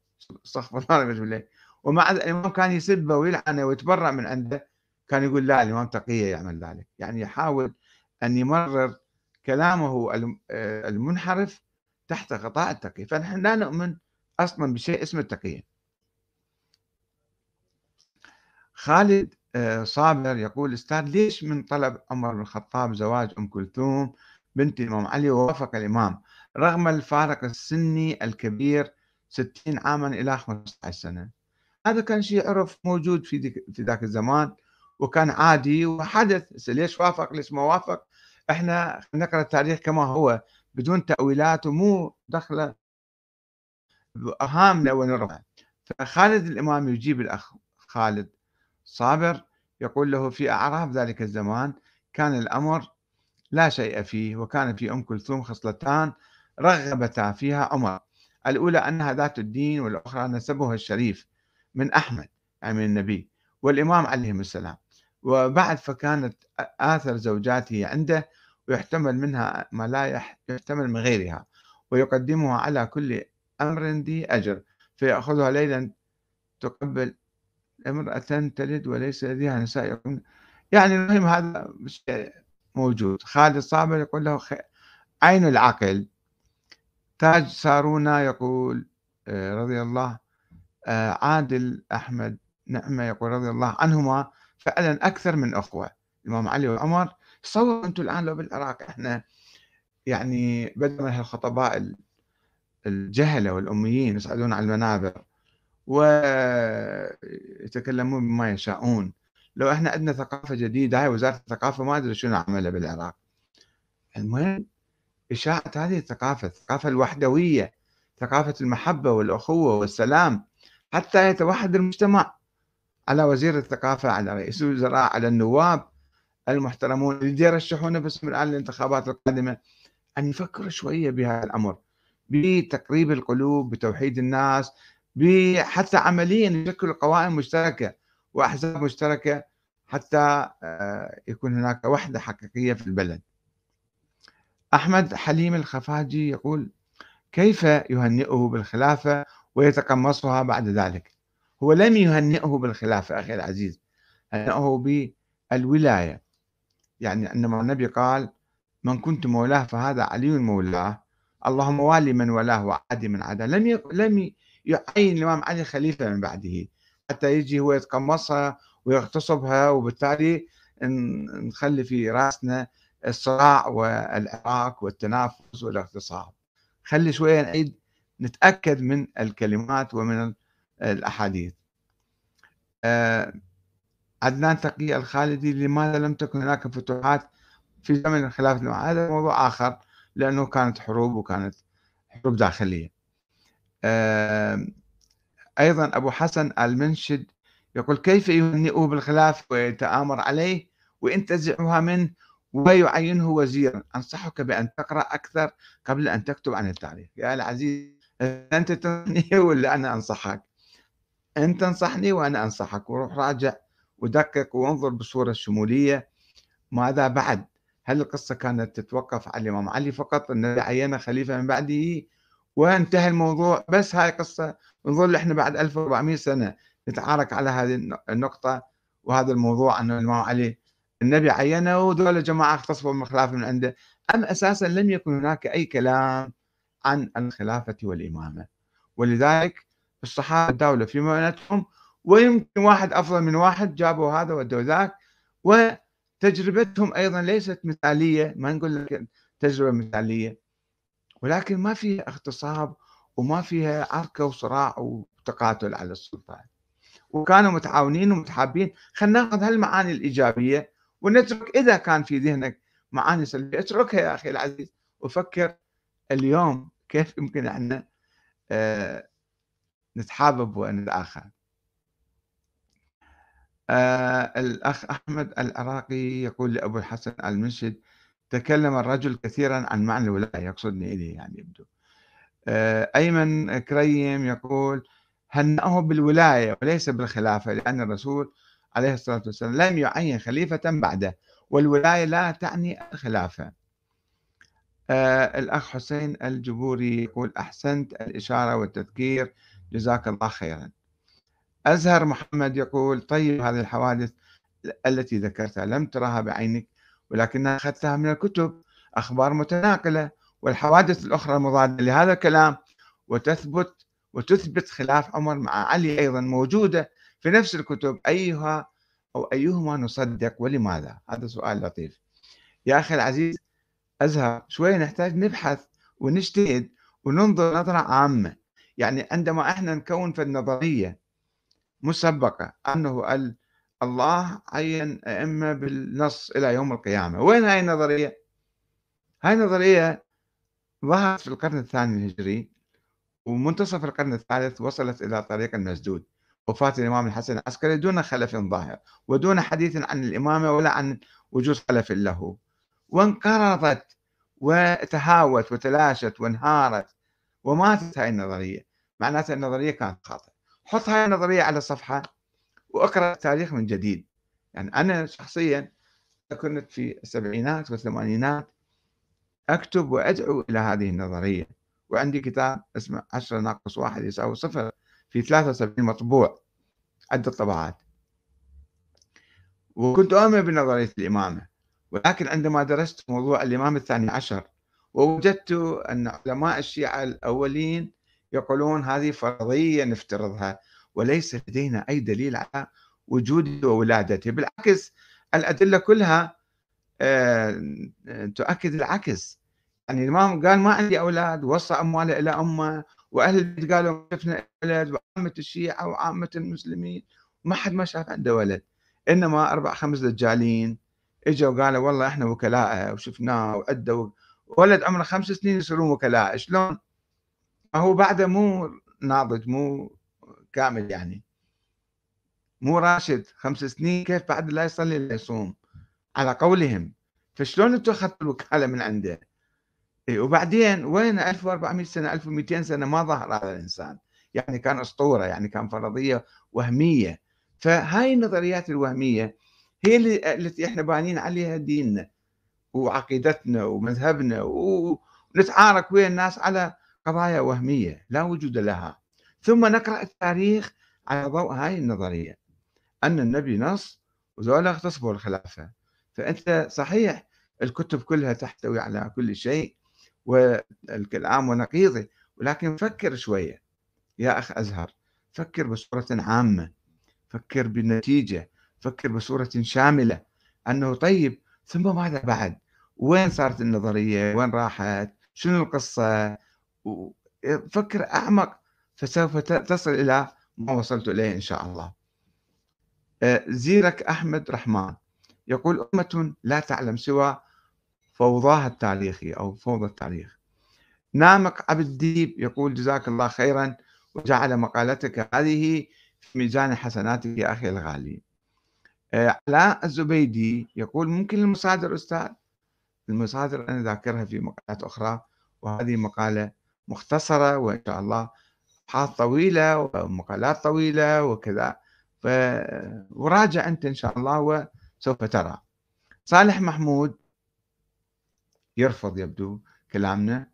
استغفر الله ومع الإمام كان يسبه ويلعنه ويتبرأ من عنده كان يقول لا الإمام تقية يعمل ذلك. يعني يحاول أن يمرر كلامه المنحرف تحت غطاء التقية فنحن لا نؤمن أصلا بشيء اسمه التقية خالد آه، صابر يقول أستاذ ليش من طلب عمر بن الخطاب زواج أم كلثوم بنت الإمام علي ووافق الإمام؟ رغم الفارق السني الكبير 60 عاما إلى 15 سنة. هذا كان شيء عرف موجود في في ذاك الزمان وكان عادي وحدث. ليش وافق؟ ليش ما وافق؟ إحنا نقرأ التاريخ كما هو بدون تأويلات ومو دخلة. اهامنا ونرفع فخالد الإمام يجيب الأخ خالد صابر يقول له في أعراف ذلك الزمان كان الأمر لا شيء فيه وكان في أم كلثوم خصلتان رغبتا فيها عمر. الأولى أنها ذات الدين والأخرى نسبها الشريف. من أحمد يعني من النبي. والإمام عليهم السلام. وبعد فكانت آثر زوجاته عنده ويحتمل منها ما لا يحتمل من غيرها. ويقدمها على كل أمر ذي أجر. فيأخذها ليلا تقبل امرأة تلد وليس لديها نساء يعني المهم هذا موجود. خالد صابر يقول له عين العقل. تاج سارونا يقول آه، رضي الله عادل أحمد نعمة يقول رضي الله عنهما فعلا أكثر من أخوة الإمام علي وعمر تصور أنتم الآن لو بالعراق. إحنا يعني بدل من هالخطباء الجهلة والأميين يصعدون على المنابر ويتكلمون بما يشاءون. لو إحنا عندنا ثقافة جديدة هاي وزارة الثقافة ما أدري شنو عملها بالعراق. المهم إشاعة هذه الثقافة الثقافة الوحدوية ثقافة المحبة والأخوة والسلام حتى يتوحد المجتمع على وزير الثقافة على رئيس الوزراء على النواب المحترمون اللي يرشحون نفسهم الآن للانتخابات القادمة. أن يفكروا شوية بهذا الأمر بتقريب القلوب بتوحيد الناس حتى عمليا يشكلوا قوائم مشتركة وأحزاب مشتركة حتى آه، يكون هناك وحدة حقيقية في البلد. أحمد حليم الخفاجي يقول كيف يهنئه بالخلافة ويتقمصها بعد ذلك. هو لم يهنئه بالخلافة أخي العزيز. هنئه بالولاية. يعني عندما النبي قال من كنت مولاه فهذا علي مولاه. اللهم والي من ولاه وعادي من عدا لم. لم يعين الإمام علي خليفة من بعده. حتى يجي هو يتقمصها ويغتصبها وبالتالي نخلي في رأسنا الصراع والعراك والتنافس والاغتصاب. خلي شوية نعيد نتأكد من الكلمات ومن الأحاديث. آه، عدنان تقي الخالدي لماذا لم تكن هناك فتوحات في زمن الخلافة هذا موضوع آخر؟ لأنه كانت حروب وكانت حروب داخلية. آه، أيضا أبو حسن المنشد يقول كيف يهنئه بالخلاف ويتآمر عليه وينتزعها منه ويعينه وزيرا؟ أنصحك بأن تقرأ أكثر قبل أن تكتب عن التاريخ. يا العزيز أنت تنصحني ولا أنا أنصحك؟ أنت تنصحني وأنا أنصحك. وروح راجع ودقق وانظر بصورة شمولية ماذا بعد؟ هل القصة كانت تتوقف على الإمام علي فقط؟ أنه عين خليفة من بعده؟ وانتهى الموضوع. بس هاي قصة. نظل إحنا بعد 1400 سنة نتعارك على هذه النقطة وهذا الموضوع أنه الإمام علي. النبي عينه ودول جماعة اختصفوا من خلافة من عنده. أم أساسا لم يكن هناك أي كلام عن الخلافة والإمامة. ولذلك الصحابة الدولة في بيناتهم ويمكن واحد أفضل من واحد جابوا هذا ودوا ذاك. وتجربتهم أيضا ليست مثالية ما نقول لك تجربة مثالية. ولكن ما فيها اغتصاب وما فيها عركة وصراع وتقاتل على السلطة وكانوا متعاونين ومتحابين. خلينا ناخذ هالمعاني الإيجابية ونترك إذا كان في ذهنك معاني سلبية. اتركها يا أخي العزيز وفكر اليوم كيف يمكن آه، نتحابب ونتآخى آه الأخ أحمد العراقي يقول لأبو الحسن المنشد تكلم الرجل كثيرا عن معنى الولاية يقصدني إليه يعني يبدو. آه أيمن كريم يقول هنأه بالولاية وليس بالخلافة لأن الرسول عليه الصلاة والسلام لم يعين خليفة بعده والولاية لا تعني الخلافة. آه الأخ حسين الجبوري يقول أحسنت الإشارة والتذكير. جزاك الله خيرا. أزهر محمد يقول طيب هذه الحوادث التي ذكرتها لم تراها بعينك ولكنها أخذتها من الكتب أخبار متناقلة والحوادث الأخرى المضادة لهذا الكلام وتثبت وتثبت خلاف عمر مع علي أيضا موجودة في نفس الكتب. أيها أو أيهما نصدق ولماذا؟ هذا سؤال لطيف. يا أخي العزيز أزهر شوية نحتاج نبحث ونجتهد وننظر نظرة عامة. يعني عندما إحنا نكون في النظرية مسبقة أنه الله عين أئمة بالنص إلى يوم القيامة. وين هاي النظرية؟ هاي النظرية ظهرت في القرن الثاني الهجري ومنتصف القرن الثالث وصلت إلى طريق المسدود. وفاة الإمام الحسن العسكري دون خلف ظاهر ودون حديث عن الإمامة ولا عن وجود خلف له. وانقرضت وتهاوت وتلاشت وانهارت وماتت هاي النظرية. معناتها النظرية كانت خاطئة. حط هاي النظرية على صفحة واقرأ التاريخ من جديد. يعني أنا شخصيا كنت في السبعينات والثمانينات أكتب وأدعو إلى هذه النظرية. وعندي كتاب اسمه 10 ناقص واحد يساوي صفر في 73 مطبوع. عدة طبعات. وكنت أؤمن بنظرية الإمامة. ولكن عندما درست موضوع الإمام الثاني عشر ووجدت أن علماء الشيعة الأولين يقولون هذه فرضية نفترضها وليس لدينا أي دليل على وجوده وولادته بالعكس الأدلة كلها آه، تؤكد العكس. يعني الإمام قال ما عندي أولاد وصى أمواله إلى أمة وأهل البيت قالوا شفنا ولد وعامة الشيعة وعامة المسلمين ما حد ما شاف عنده ولد. إنما أربع خمس دجالين اجوا قالوا والله إحنا وكلاء وشفناه وعده ولد عمره خمس سنين يصيرون وكلاء شلون؟ هو بعده مو ناضج مو كامل يعني. مو راشد خمس سنين كيف بعد لا يصلي لا يصوم؟ على قولهم. فشلون أنتم أخذتوا الوكالة من عنده؟ إيه وبعدين وين 1400 سنة 1200 سنة ما ظهر هذا الإنسان. يعني كان أسطورة يعني كان فرضية وهمية. فهاي النظريات الوهمية هي اللي التي إحنا بانين عليها ديننا وعقيدتنا ومذهبنا ونتعارك ويا الناس على قضايا وهمية لا وجود لها. ثم نقرأ التاريخ على ضوء هاي النظرية. أن النبي نص وذولا اغتصبوا الخلافة. فأنت صحيح الكتب كلها تحتوي على كل شيء والكلام ونقيضه ولكن فكر شوية يا أخ أزهر. فكر بصورة عامة. فكر بالنتيجة. فكر بصورة شاملة أنه طيب ثم ماذا بعد؟ وين صارت النظرية؟ وين راحت؟ شنو القصة؟ فكر أعمق فسوف تصل إلى ما وصلت إليه إن شاء الله. آه، زيرك أحمد رحمن يقول أمة لا تعلم سوى فوضاها التاريخي أو فوضى التاريخ نامق عبد الديب يقول جزاك الله خيرا وجعل مقالتك هذه في ميزان حسناتك يا أخي الغالي علاء الزبيدي يقول ممكن المصادر أستاذ المصادر أنا ذاكرها في مقالات أخرى وهذه مقالة مختصرة وإن شاء الله أبحاث طويلة ومقالات طويلة وكذا. ف... وراجع أنت إن شاء الله وسوف ترى. صالح محمود يرفض يبدو كلامنا.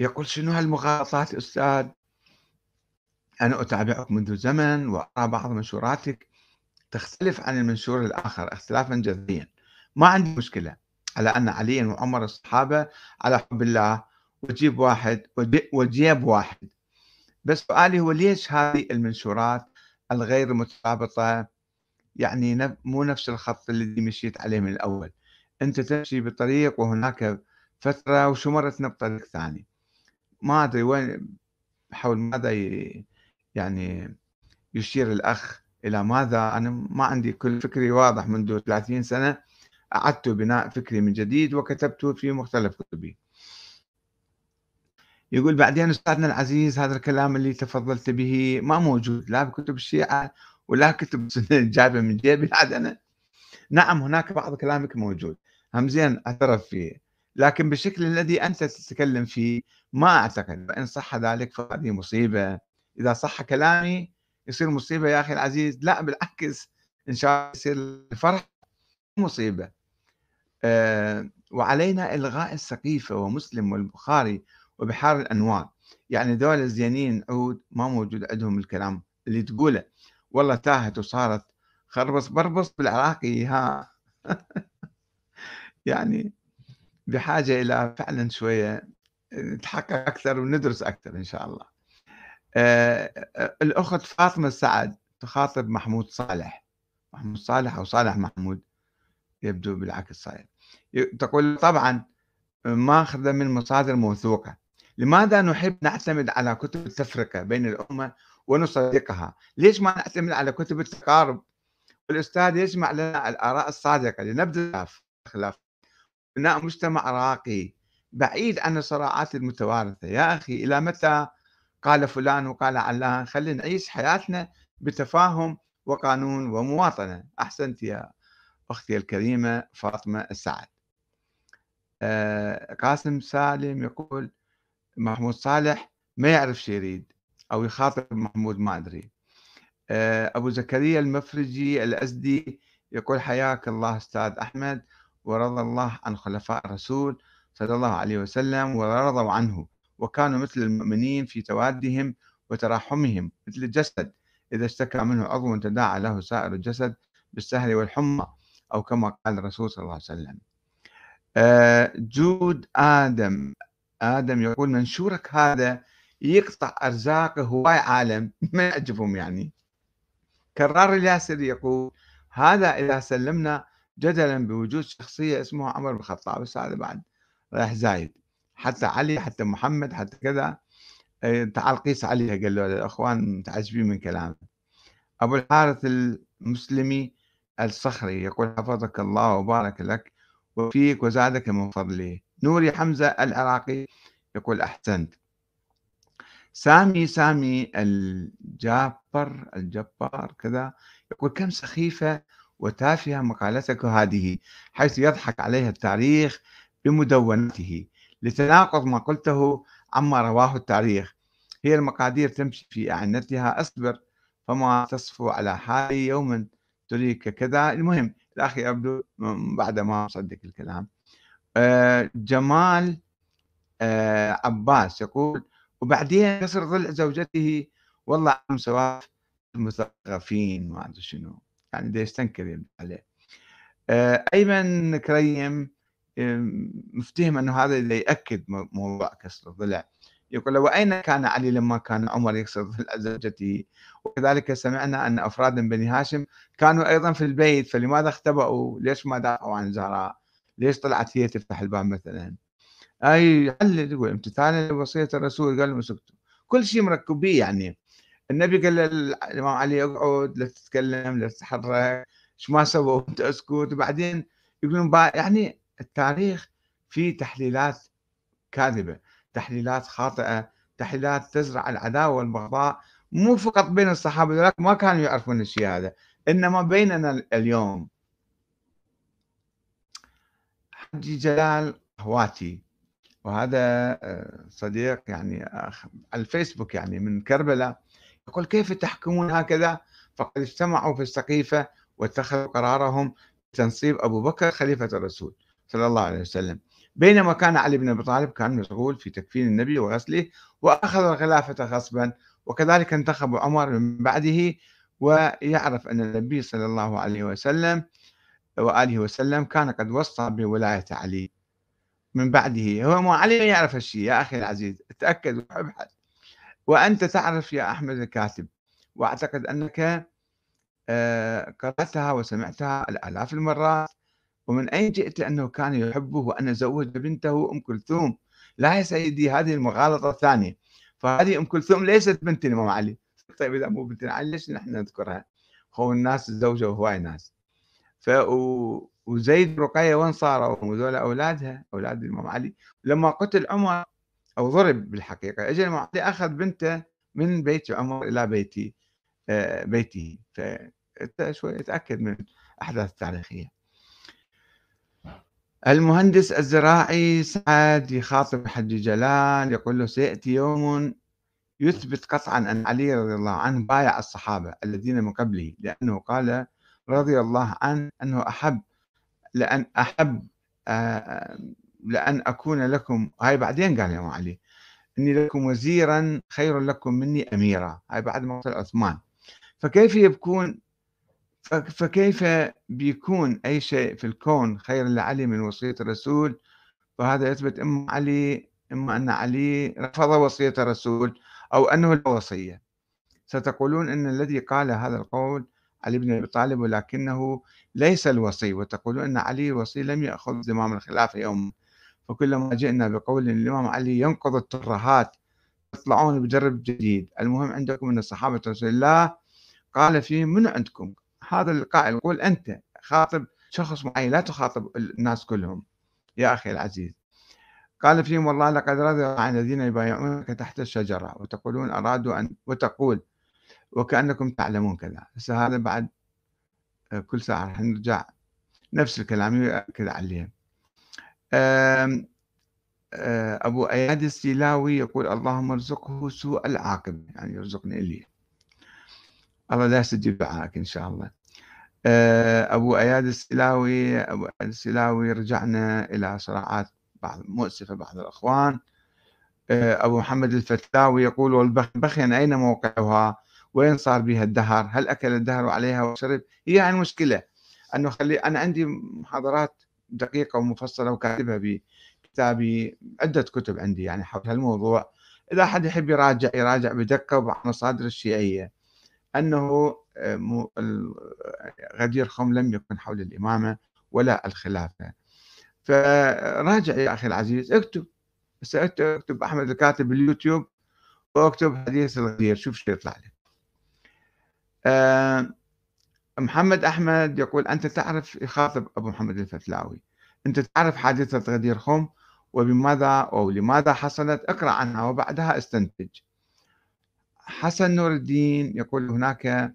يقول شنو هالمغالطات أستاذ؟ أنا أتابعك منذ زمن وأرى بعض منشوراتك تختلف عن المنشور الآخر اختلافا جذريا. ما عندي مشكلة على أن عليا وعمر الصحابة على حب الله وجيب واحد وجيب واحد. بس سؤالي هو ليش هذه المنشورات الغير مترابطة؟ يعني مو نفس الخط الذي مشيت عليه من الأول. أنت تمشي بطريق وهناك فترة وشمرتنا بطريق ثاني؟ ما أدري وين حول ماذا يعني يشير الأخ إلى ماذا؟ أنا ما عندي كل فكري واضح منذ 30 سنة. أعدت بناء فكري من جديد وكتبته في مختلف كتبي. يقول بعدين أستاذنا العزيز هذا الكلام اللي تفضلت به ما موجود لا بكتب الشيعة ولا كتب جايبه من جيبي. عاد أنا. نعم هناك بعض كلامك موجود. هم زين أعترف فيه. لكن بالشكل الذي أنت تتكلم فيه ما أعتقد. وان صح ذلك فهذه مصيبة. إذا صح كلامي يصير مصيبة يا أخي العزيز. لا بالعكس إن شاء الله يصير فرح مصيبة. أه وعلينا إلغاء السقيفة ومسلم والبخاري وبحار الأنوار. يعني دول الزينين عود ما موجود عندهم الكلام اللي تقوله. والله تاهت وصارت خربص بربص بالعراقي ها. يعني بحاجة إلى فعلا شوية نتحقق أكثر وندرس أكثر إن شاء الله. الأخت فاطمة سعد تخاطب محمود صالح. محمود صالح أو صالح محمود يبدو بالعكس صحيح. تقول طبعا ماخذة من مصادر موثوقة. لماذا نحب نعتمد على كتب التفرقة بين الأمة ونصدقها؟ ليش ما نعتمد على كتب التقارب؟ والأستاذ يجمع لنا الآراء الصادقة لنبدأ خلاف بناء مجتمع راقي بعيد عن الصراعات المتوارثة. يا أخي إلى متى قال فلان وقال علان خلينا نعيش حياتنا بتفاهم وقانون ومواطنة. أحسنت يا أختي الكريمة فاطمة السعد. آه قاسم سالم يقول محمود صالح ما يعرف شو يريد أو يخاطب محمود ما أدري. آه، أبو زكريا المفرجي الأزدي يقول حياك الله أستاذ أحمد ورضى الله عن خلفاء الرسول صلى الله عليه وسلم ورضوا عنه. وكانوا مثل المؤمنين في توادهم وتراحمهم مثل الجسد. إذا اشتكى منه عضو تداعى له سائر الجسد بالسهل والحمى أو كما قال الرسول صلى الله عليه وسلم. آه، جود آدم. آدم يقول منشورك هذا يقطع أرزاق هواي عالم. ما يعجبهم يعني. كرار الياسر يقول هذا إذا سلمنا جدلا بوجود شخصية اسمها عمر بن الخطاب بس هذا بعد. رايح زايد. حتى علي حتى محمد حتى كذا آه، تعال قيس عليها قال له الأخوان متعجبين من كلامه أبو الحارث المسلمي الصخري يقول حفظك الله وبارك لك وفيك وزادك من فضله. نوري حمزة العراقي يقول أحسنت. سامي سامي الجابر الجبار كذا يقول كم سخيفة وتافهة مقالتك هذه حيث يضحك عليها التاريخ بمدونته. لتناقض ما قلته عما رواه التاريخ. هي المقادير تمشي في أعنتها أصبر فما تصفو على حالي يوما تريك كذا. المهم الأخ يبدو بعد ما صدق الكلام. آه، جمال آه، عباس يقول وبعدين كسر ضلع زوجته والله عم سواف المثقفين. ما أدري شنو. يعني دا يستنكر عليه آه، أيمن كريم مفتهم إنه هذا يأكد موضوع كسر الضلع. يقول له وأين كان علي لما كان عمر يكسر ضلع زوجته وكذلك سمعنا أن أفراد من بني هاشم كانوا أيضا في البيت فلماذا اختبأوا؟ ليش ما دافعوا عن زهراء؟ ليش طلعت هي تفتح الباب مثلا؟ أي يعلل يقول امتثالا لوصية الرسول قال سكتوا كل شيء مركب به يعني. النبي قال للامام علي اقعد لا تتكلم لا تتحرك إيش ما سووا؟ انت اسكت وبعدين يقولون يعني التاريخ فيه تحليلات كاذبة تحليلات خاطئة تحليلات تزرع العداوة والبغضاء مو فقط بين الصحابة ذلك ما كانوا يعرفون الشيء هذا إنما بيننا اليوم. حجي جلال هواتي وهذا آه، صديق يعني على الفيسبوك يعني من كربلاء يقول كيف تحكمون هكذا؟ فقد اجتمعوا في السقيفة واتخذوا قرارهم تنصيب أبو بكر خليفة الرسول. صلى الله عليه وسلم. بينما كان علي بن أبي طالب كان مشغول في تكفين النبي وغسله وأخذ الخلافة غصبا وكذلك انتخب عمر من بعده ويعرف أن النبي صلى الله عليه وسلم وآله وسلم كان قد وصى بولاية علي من بعده. هو مو علي يعرف هالشيء يا أخي العزيز تأكد وابحث. وأنت تعرف يا أحمد الكاتب وأعتقد أنك آه، قرأتها وسمعتها الآلاف المرات. ومن أين جئت؟ أنه كان يحبه وأن زوج بنته أم كلثوم. لا يا سيدي هذه المغالطة الثانية. فهذه أم كلثوم ليست بنت الإمام علي. طيب إذا مو بنت علي ليش نحن نذكرها؟ هو الناس تزوجوا هواي ناس. ف وزيد رقية وين صاروا؟ هذول أولادها أولاد الإمام علي. لما قتل عمر أو ضرب بالحقيقة اجى الإمام علي أخذ بنته من بيت عمر إلى بيتي آه، بيته. فأنت شوي تأكد من الأحداث التاريخية. المهندس الزراعي سعد يخاطب حجي جلال يقول له سيأتي يوم يثبت قطعا أن علي رضي الله عنه بايع الصحابة الذين من قبله لأنه قال رضي الله عنه أنه أحب لأن أحب آه، لأن أكون لكم هاي بعدين قال يا علي إني لكم وزيرا خير لكم مني أميرا هاي بعد ما قتل عثمان. فكيف يكون فكيف بيكون أي شيء في الكون خير لعلي من وصية الرسول؟ فهذا يثبت إما علي إما أن علي رفض وصية الرسول أو أنه لا وصية. ستقولون أن الذي قال هذا القول علي بن أبي طالب ولكنه ليس الوصي وتقولون أن علي الوصي لم يأخذ زمام الخلافة يوم. فكلما جئنا بقول الإمام علي ينقض الترهات تطلعون بجرب جديد. المهم عندكم أن صحابة رسول الله قال فيه من عندكم؟ هذا القائل يقول أنت خاطب شخص معين لا تخاطب الناس كلهم. يا أخي العزيز. قال فيهم والله لقد رضي عن الذين يبايعونك تحت الشجرة وتقولون أرادوا أن وتقول وكأنكم تعلمون كذا. بس هذا بعد آه، كل ساعة راح نرجع نفس الكلام يؤكد عليه. آه، أبو أياد السيلاوي يقول اللهم ارزقه سوء العاقبة يعني يرزقني إليه الله لا يستجيب دعائك إن شاء الله. آه، أبو أياد السلاوي أبو أياد السلاوي رجعنا إلى صراعات بعض مؤسفة بعض الأخوان. آه، أبو محمد الفتلاوي يقول والبخين أين موقعها؟ وين صار بها الدهر؟ هل أكل الدهر عليها وشرب؟ هي المشكلة أنه خلي أنا عندي محاضرات دقيقة ومفصلة وكاتبها بكتابي عدة كتب عندي يعني حول هالموضوع. إذا حد يحب يراجع يراجع بدقة وبعض المصادر الشيعية. أنه آه، غدير خم لم يكن حول الإمامة ولا الخلافة. فراجع يا أخي العزيز اكتب. أكتب أحمد الكاتب باليوتيوب وأكتب حديث الغدير شوف شو يطلع لك. أه محمد أحمد يقول أنت تعرف يخاطب أبو محمد الفتلاوي. أنت تعرف حادثة غدير خم وبماذا أو لماذا حصلت؟ اقرأ عنها وبعدها استنتج. حسن نور الدين يقول هناك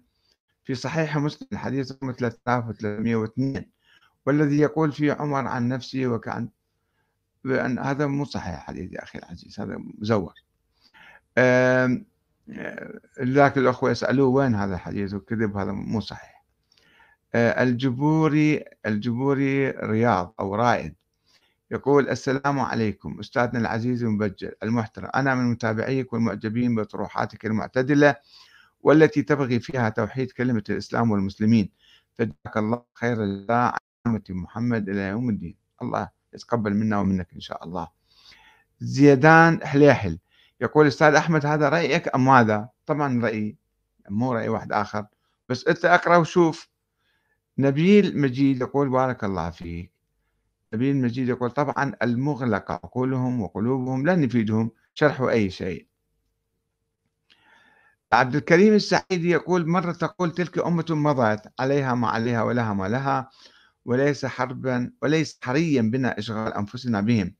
في صحيح مسلم الحديث رقم 3302 والذي يقول فيه عمر عن نفسه وكان بأن هذا مو صحيح حديث يا أخي العزيز هذا مزور. لذلك الأخوة يسألوه وين هذا الحديث وكذب هذا مو صحيح. الجبوري الجبوري رياض أو رائد. يقول السلام عليكم أستاذنا العزيز المبجل المحترم أنا من متابعيك والمعجبين بطروحاتك المعتدلة والتي تبغي فيها توحيد كلمة الإسلام والمسلمين. فجزاك الله خير الجزاء عن محمد إلى يوم الدين. الله يتقبل منا ومنك إن شاء الله. زيدان حليحل يقول أستاذ أحمد هذا رأيك أم ماذا؟ طبعا رأيي مو رأي واحد آخر بس أنت أقرأ وشوف. نبيل مجيد يقول بارك الله فيك. نبيل المجيد يقول طبعا المغلقة عقولهم وقلوبهم لن يفيدهم شرح أي شيء. عبد الكريم السعيدي يقول مرة تقول تلك أمة مضت عليها ما عليها ولها ما لها وليس حربا وليس حريا بنا إشغال أنفسنا بهم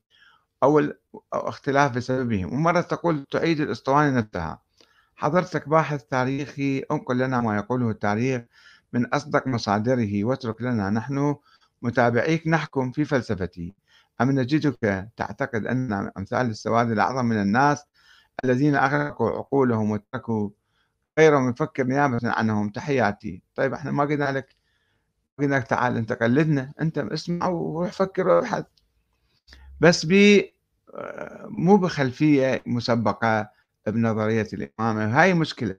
أو, أو اختلاف بسببهم. ومرة تقول تعيد الأسطوانة نفسها. حضرتك باحث تاريخي أنقل لنا ما يقوله التاريخ من أصدق مصادره واترك لنا نحن متابعيك نحكم في فلسفتي. أم نجدك تعتقد أن أمثال السواد الأعظم من الناس الذين أغرقوا عقولهم وتركوا غيرهم يفكر نيابة عنهم؟ تحياتي. طيب إحنا ما قلنا لك قلنا لك تعال انت قلدنا أنت اسمع وروح فكر وأبحث. بس ب مو بخلفية مسبقة بنظرية الإمامة. هاي مشكلة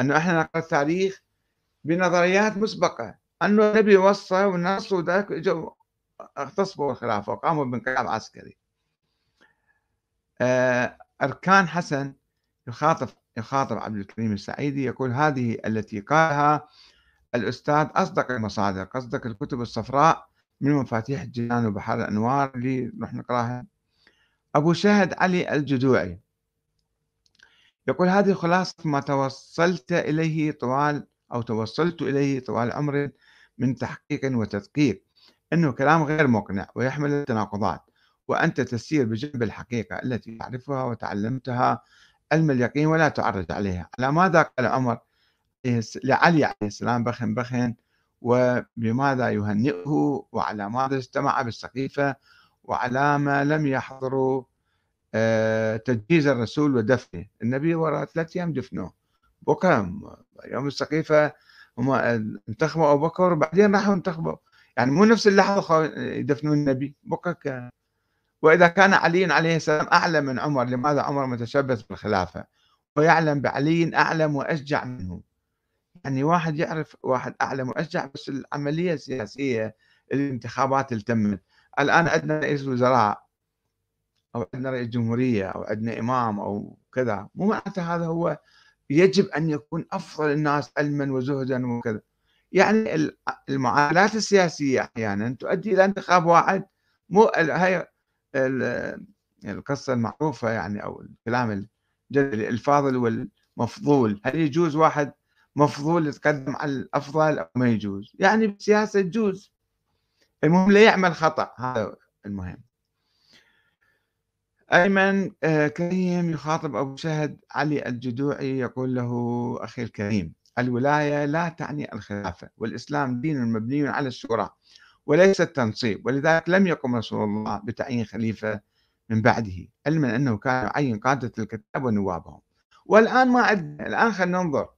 أنه إحنا نقرأ التاريخ بنظريات مسبقة. أنه النبي وصى والناس وذاك اجوا اغتصبوا الخلافة وقاموا بانقلاب عسكري. آه، أركان حسن يخاطب يخاطب عبد الكريم السعيدي يقول هذه التي قالها الأستاذ أصدق المصادر قصدك الكتب الصفراء من مفاتيح الجنان وبحر الأنوار اللي نروح نقراها. أبو شاهد علي الجدوعي يقول هذه خلاصة ما توصلت إليه طوال أو توصلت إليه طوال عمر من تحقيق وتدقيق أنه كلام غير مقنع ويحمل التناقضات وأنت تسير بجنب الحقيقة التي تعرفها وتعلمتها علم اليقين ولا تعرج عليها. على ماذا قال عمر لعلي عليه السلام بخن بخن وبماذا يهنئه وعلى ماذا اجتمع بالسقيفة وعلى ما لم يحضروا آه، تجهيز الرسول ودفنه؟ النبي وراء ثلاث أيام دفنوه. بكى يوم السقيفة هم انتخبوا أبو بكر وبعدين راحوا انتخبوا. يعني مو نفس اللحظة يدفنون النبي. بكى وإذا كان علي عليه السلام أعلم من عمر لماذا عمر متشبث بالخلافة؟ ويعلم بعلي أعلم وأشجع منه يعني واحد يعرف واحد أعلم وأشجع بس العملية السياسية الانتخابات التمت الآن عندنا رئيس وزراء أو عندنا رئيس جمهورية أو عندنا إمام أو كذا. مو معناته هذا هو يجب أن يكون أفضل الناس علما وزهدا وكذا. يعني المعادلات السياسية أحيانا تؤدي إلى انتخاب واحد. مو هاي القصة المعروفة يعني أو الكلام الفاضل والمفضول. هل يجوز واحد مفضول يتقدم على الأفضل أو ما يجوز؟ يعني بالسياسة تجوز. المهم لا يعمل خطأ. هذا المهم. أيمن آه، كريم يخاطب أبو شهد علي الجدوعي يقول له أخي الكريم الولاية لا تعني الخلافة والإسلام دين مبني على الشورى وليس التنصيب ولذلك لم يقم رسول الله بتعيين خليفة من بعده علما أنه كان يعين قادة الكتاب ونوابهم. والآن ما عندنا الآن خلينا ننظر.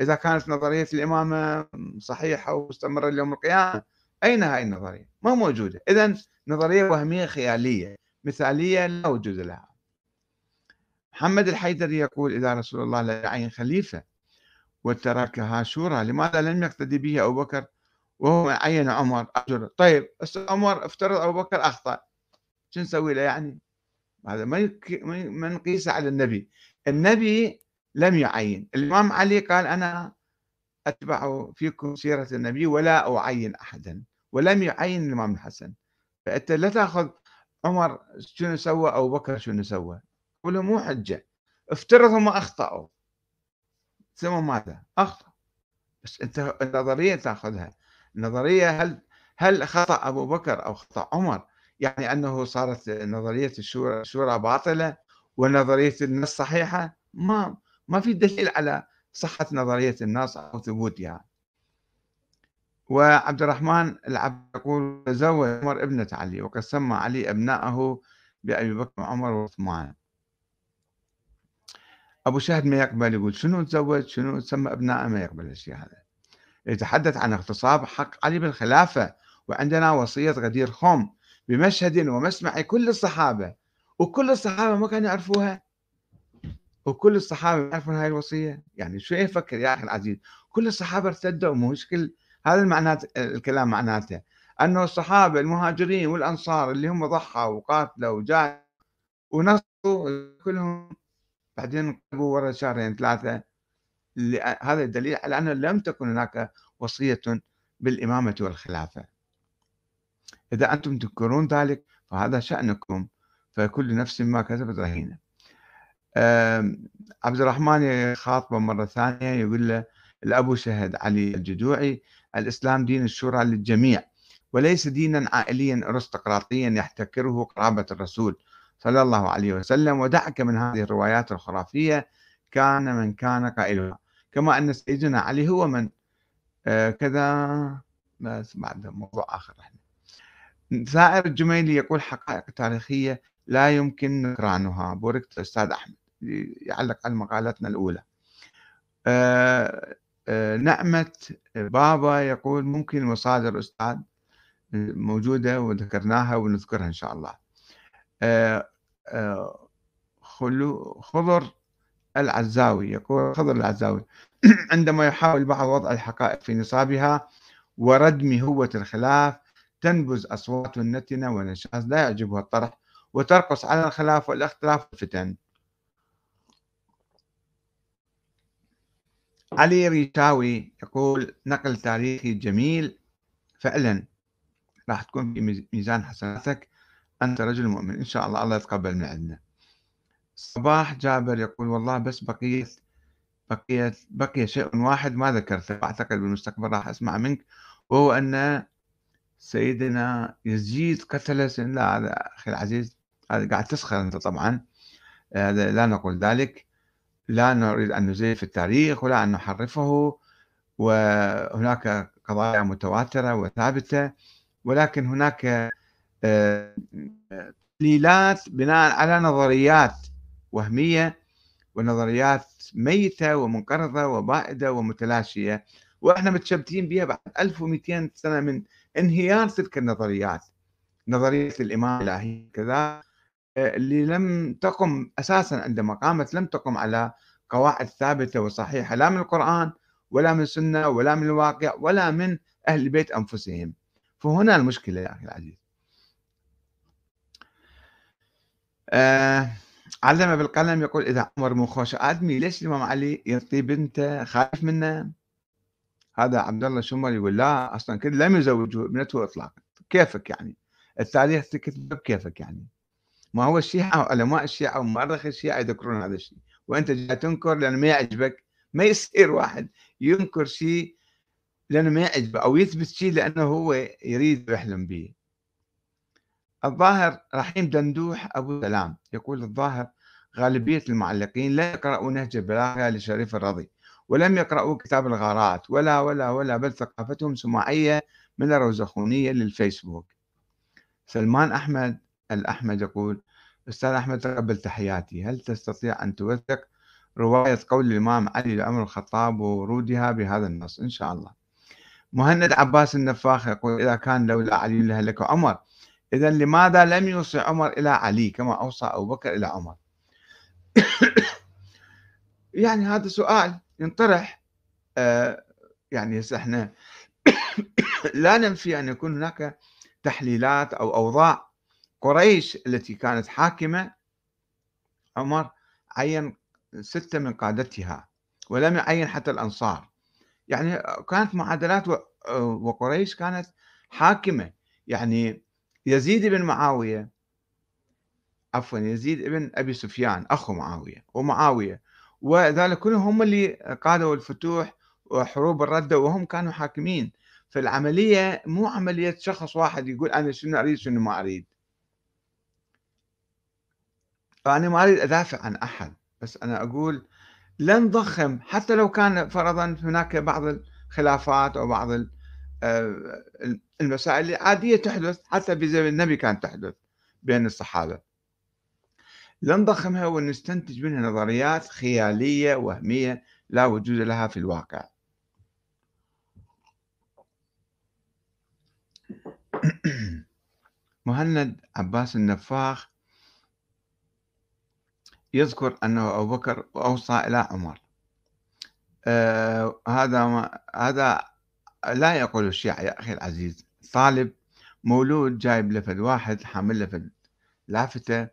إذا كانت نظرية الإمامة صحيحة ومستمرة ليوم القيامة أين هاي النظرية؟ ما موجودة. إذا نظرية وهمية خيالية. مثالية لا وجود لها. محمد الحيدري يقول إذا رسول الله لا يعين خليفة وتركها شورى لماذا لم يقتدي به أبو بكر؟ وهو عين عمر أجر. طيب عمر افترض أبو بكر أخطأ. شو نسوي له يعني؟ هذا ما ما نقيسه على النبي. النبي لم يعين. الإمام علي قال أنا أتبع فيكم سيرة النبي ولا أعين أحدا ولم يعين الإمام الحسن. فأنت لا تأخذ عمر شنو سوى أو بكر شنو سوى؟ ولا مو حجة. افترض هم أخطأوا. ثم ماذا؟ أخطأ بس أنت النظرية تأخذها. النظرية هل هل خطأ أبو بكر أو خطأ عمر؟ يعني أنه صارت نظرية الشورى, الشورى باطلة ونظرية النص صحيحة؟ ما ما في دليل على صحة نظرية النص أو ثبوتها. وعبد الرحمن العبد يقول تزوج عمر ابنة علي وقد سمى علي أبنائه بأبي بكر وعمر وعثمان. أبو شهد ما يقبل يقول شنو تزوج؟ شنو تسمى أبنائه ما يقبل الشيء هذا. يتحدث عن اغتصاب حق علي بالخلافة وعندنا وصية غدير خوم بمشهد ومسمع كل الصحابة وكل الصحابة ما كانوا يعرفوها. وكل الصحابة يعرفون هاي الوصية. يعني شو يفكر يا أخي العزيز؟ كل الصحابة ارتدوا مشكل هذا المعنات الكلام معناته. أنه الصحابة المهاجرين والأنصار اللي هم ضحوا وقاتلوا وجاهدوا ونصروا كلهم بعدين قلبوا ورا شهرين ثلاثة. هذا دليل على أنه لم تكن هناك وصية بالإمامة والخلافة. إذا أنتم تذكرون ذلك فهذا شأنكم فكل نفس ما كسبت رهينة. عبد الرحمن خاطبه مرة ثانية يقول له الأبو شهد علي الجدوعي الإسلام دين الشورى للجميع وليس دينا عائليا أرستقراطيا يحتكره قرابة الرسول صلى الله عليه وسلم. ودعك من هذه الروايات الخرافية كان من كان قائلها كما أن سيدنا علي هو من آه، كذا بس بعد موضوع آخر إحنا. سائر الجميلي يقول حقائق تاريخية لا يمكن نكرانها. بوركت الأستاذ أحمد يعلق على مقالتنا الأولى. آه، نعمة بابا يقول ممكن مصادر أستاذ موجودة وذكرناها ونذكرها إن شاء الله. خضر العزاوي يقول خضر العزاوي. عندما يحاول بعض وضع الحقائق في نصابها وردم هوة الخلاف تنبز أصوات النتنة ونشاز لا يعجبها الطرح وترقص على الخلاف والاختلاف والفتن. علي ريتاوي يقول نقل تاريخي جميل. فعلا راح تكون في ميزان حسناتك. أنت رجل مؤمن. إن شاء الله الله يتقبل من عندنا. صباح جابر يقول والله بس بقيت بقيت بقي شيء واحد ما ذكرته. أعتقد بالمستقبل راح أسمع منك. وهو أن سيدنا يزيد قتل لا هذا أخي العزيز هذا قاعد تسخر أنت طبعا. هذا لا نقول ذلك. لا نريد أن نزيف التاريخ ولا أن نحرفه وهناك قضايا متواترة وثابتة ولكن هناك تحليلات بناء على نظريات وهمية ونظريات ميتة ومنقرضة وبائدة ومتلاشية وإحنا متشبتين بها بعد 1200 سنة من انهيار تلك النظريات. نظرية الإمام الإلهي كذا. اللي لم تقم أساسا عندما قامت لم تقم على قواعد ثابتة وصحيحة لا من القرآن ولا من السنة ولا من الواقع ولا من أهل البيت أنفسهم. فهنا المشكلة يا أخي العزيز. آه علم بالقلم يقول إذا عمر مو خوش آدمي ليش الإمام علي يعطي بنته خايف منه؟ هذا عبد الله شمر يقول لا أصلا كذا لم يزوجه ابنته إطلاقا. كيفك يعني؟ التاريخ تكتب بكيفك يعني؟ ما هو الشيعة علماء الشيعة ومؤرخ الشيعة يذكرون هذا الشيء. وأنت جاي تنكر لأنه ما يعجبك. ما يصير واحد ينكر شيء لأنه ما يعجبه أو يثبت شيء لأنه هو يريد ويحلم به. الظاهر رحيم دندوح أبو سلام يقول الظاهر غالبية المعلقين لا يقرأوا نهج البلاغة لشريف الرضي ولم يقرأوا كتاب الغارات ولا ولا ولا بل ثقافتهم سماعية من الروزخونية للفيسبوك. سلمان أحمد الأحمد يقول أستاذ أحمد تقبل تحياتي. هل تستطيع أن توثق رواية قول الإمام علي لعمر الخطاب وورودها بهذا النص؟ إن شاء الله. مهند عباس النفاخ يقول إذا كان لولا علي لهلك عمر إذا لماذا لم يوصي عمر إلى علي كما أوصى أبو بكر إلى عمر؟ يعني هذا سؤال ينطرح آه، يعني هسه إحنا لا ننفي أن يكون هناك تحليلات أو أوضاع قريش التي كانت حاكمة عمر عين ستة من قادتها ولم يعين حتى الأنصار. يعني كانت معادلات وقريش كانت حاكمة. يعني يزيد بن معاوية عفوا يزيد بن أبي سفيان أخو معاوية ومعاوية. وذلك كلهم هم اللي قادوا الفتوح وحروب الرده وهم كانوا حاكمين. فالعملية مو عملية شخص واحد يقول أنا شنو أريد شنو ما أريد. فأنا ما أريد أدافع عن أحد بس أنا أقول لا نضخم حتى لو كان فرضا هناك بعض الخلافات أو بعض آه، المسائل العاديه تحدث حتى في زمن النبي كانت تحدث بين الصحابة. لا نضخمها ونستنتج منها نظريات خيالية وهمية لا وجود لها في الواقع. مهند عباس النفاخ يذكر أنه أبو بكر أوصى إلى عمر. آه هذا ما هذا لا يقول الشيعة يا أخي العزيز طالب مولود جايب لفد واحد حامل لفد لافتة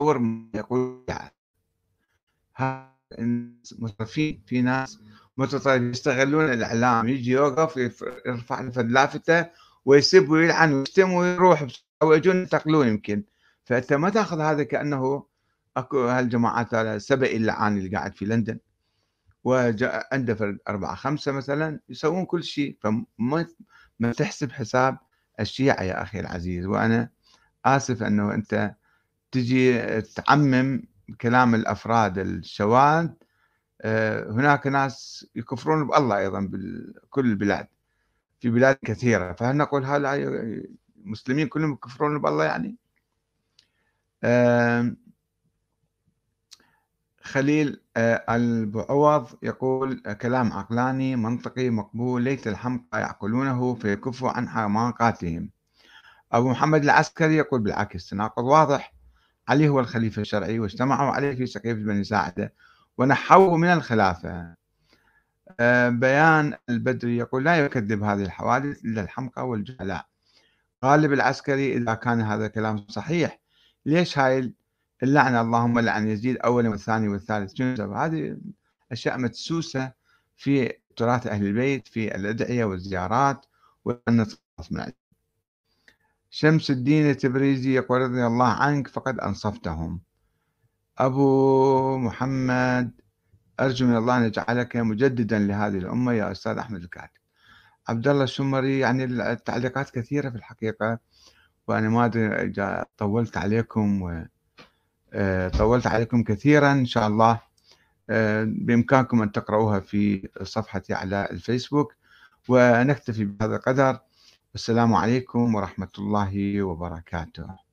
يقول متطرفين في ناس متطرفين يستغلون الإعلام يجي يوقف يرفع لفد لافتة ويسب ويلعن ويشتم ويروح ويجون ينتقلون يمكن. فأنت ما تأخذ هذا كأنه أكو هالجماعات سبئي اللعاني اللي قاعد في لندن. وجاء عنده فرد أربعة خمسة مثلا يسوون كل شيء. فما ما تحسب حساب الشيعة يا أخي العزيز. وأنا آسف أنه أنت تجي تعمم كلام الأفراد الشواذ. آه، هناك ناس يكفرون بالله أيضا بكل البلاد. في بلاد كثيرة. فهل نقول هؤلاء المسلمين كلهم يكفرون بالله يعني؟ خليل آه، البعوض يقول آه، كلام عقلاني منطقي مقبول ليت الحمقى يعقلونه فيكفوا عن حماقاتهم. أبو محمد العسكري يقول بالعكس تناقض واضح. علي هو الخليفة الشرعي واجتمعوا عليه في سقيفة بني ساعدة ونحوه من الخلافة. آه، بيان البدري يقول لا يكذب هذه الحوادث إلا الحمقى والجهلاء. غالب العسكري إذا كان هذا كلام صحيح. ليش هاي اللعنة اللهم لعن يزيد أولا والثاني والثالث. شنو هذه أشياء مدسوسة في تراث أهل البيت في الأدعية والزيارات والنتخلص من شمس الدين التبريزي يقول رضي الله عنك فقد أنصفتهم. أبو محمد أرجو من الله أن يجعلك مجددا لهذه الأمة يا أستاذ أحمد الكاتب. عبد الله الشمري يعني التعليقات كثيرة في الحقيقة وأنا ما أدري طولت عليكم و طولت عليكم كثيرا إن شاء الله. آه، بإمكانكم أن تقرأوها في صفحتي على الفيسبوك ونكتفي بهذا القدر. والسلام عليكم ورحمة الله وبركاته.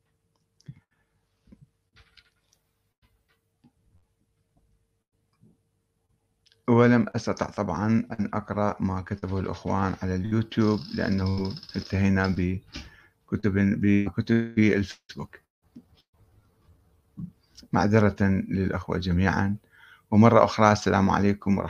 ولم أستطع طبعا أن أقرأ ما كتبه الأخوان على اليوتيوب لأنه انتهينا بكتب بكتب الفيسبوك. معذرة للأخوة جميعا. ومرة أخرى السلام عليكم ورحمة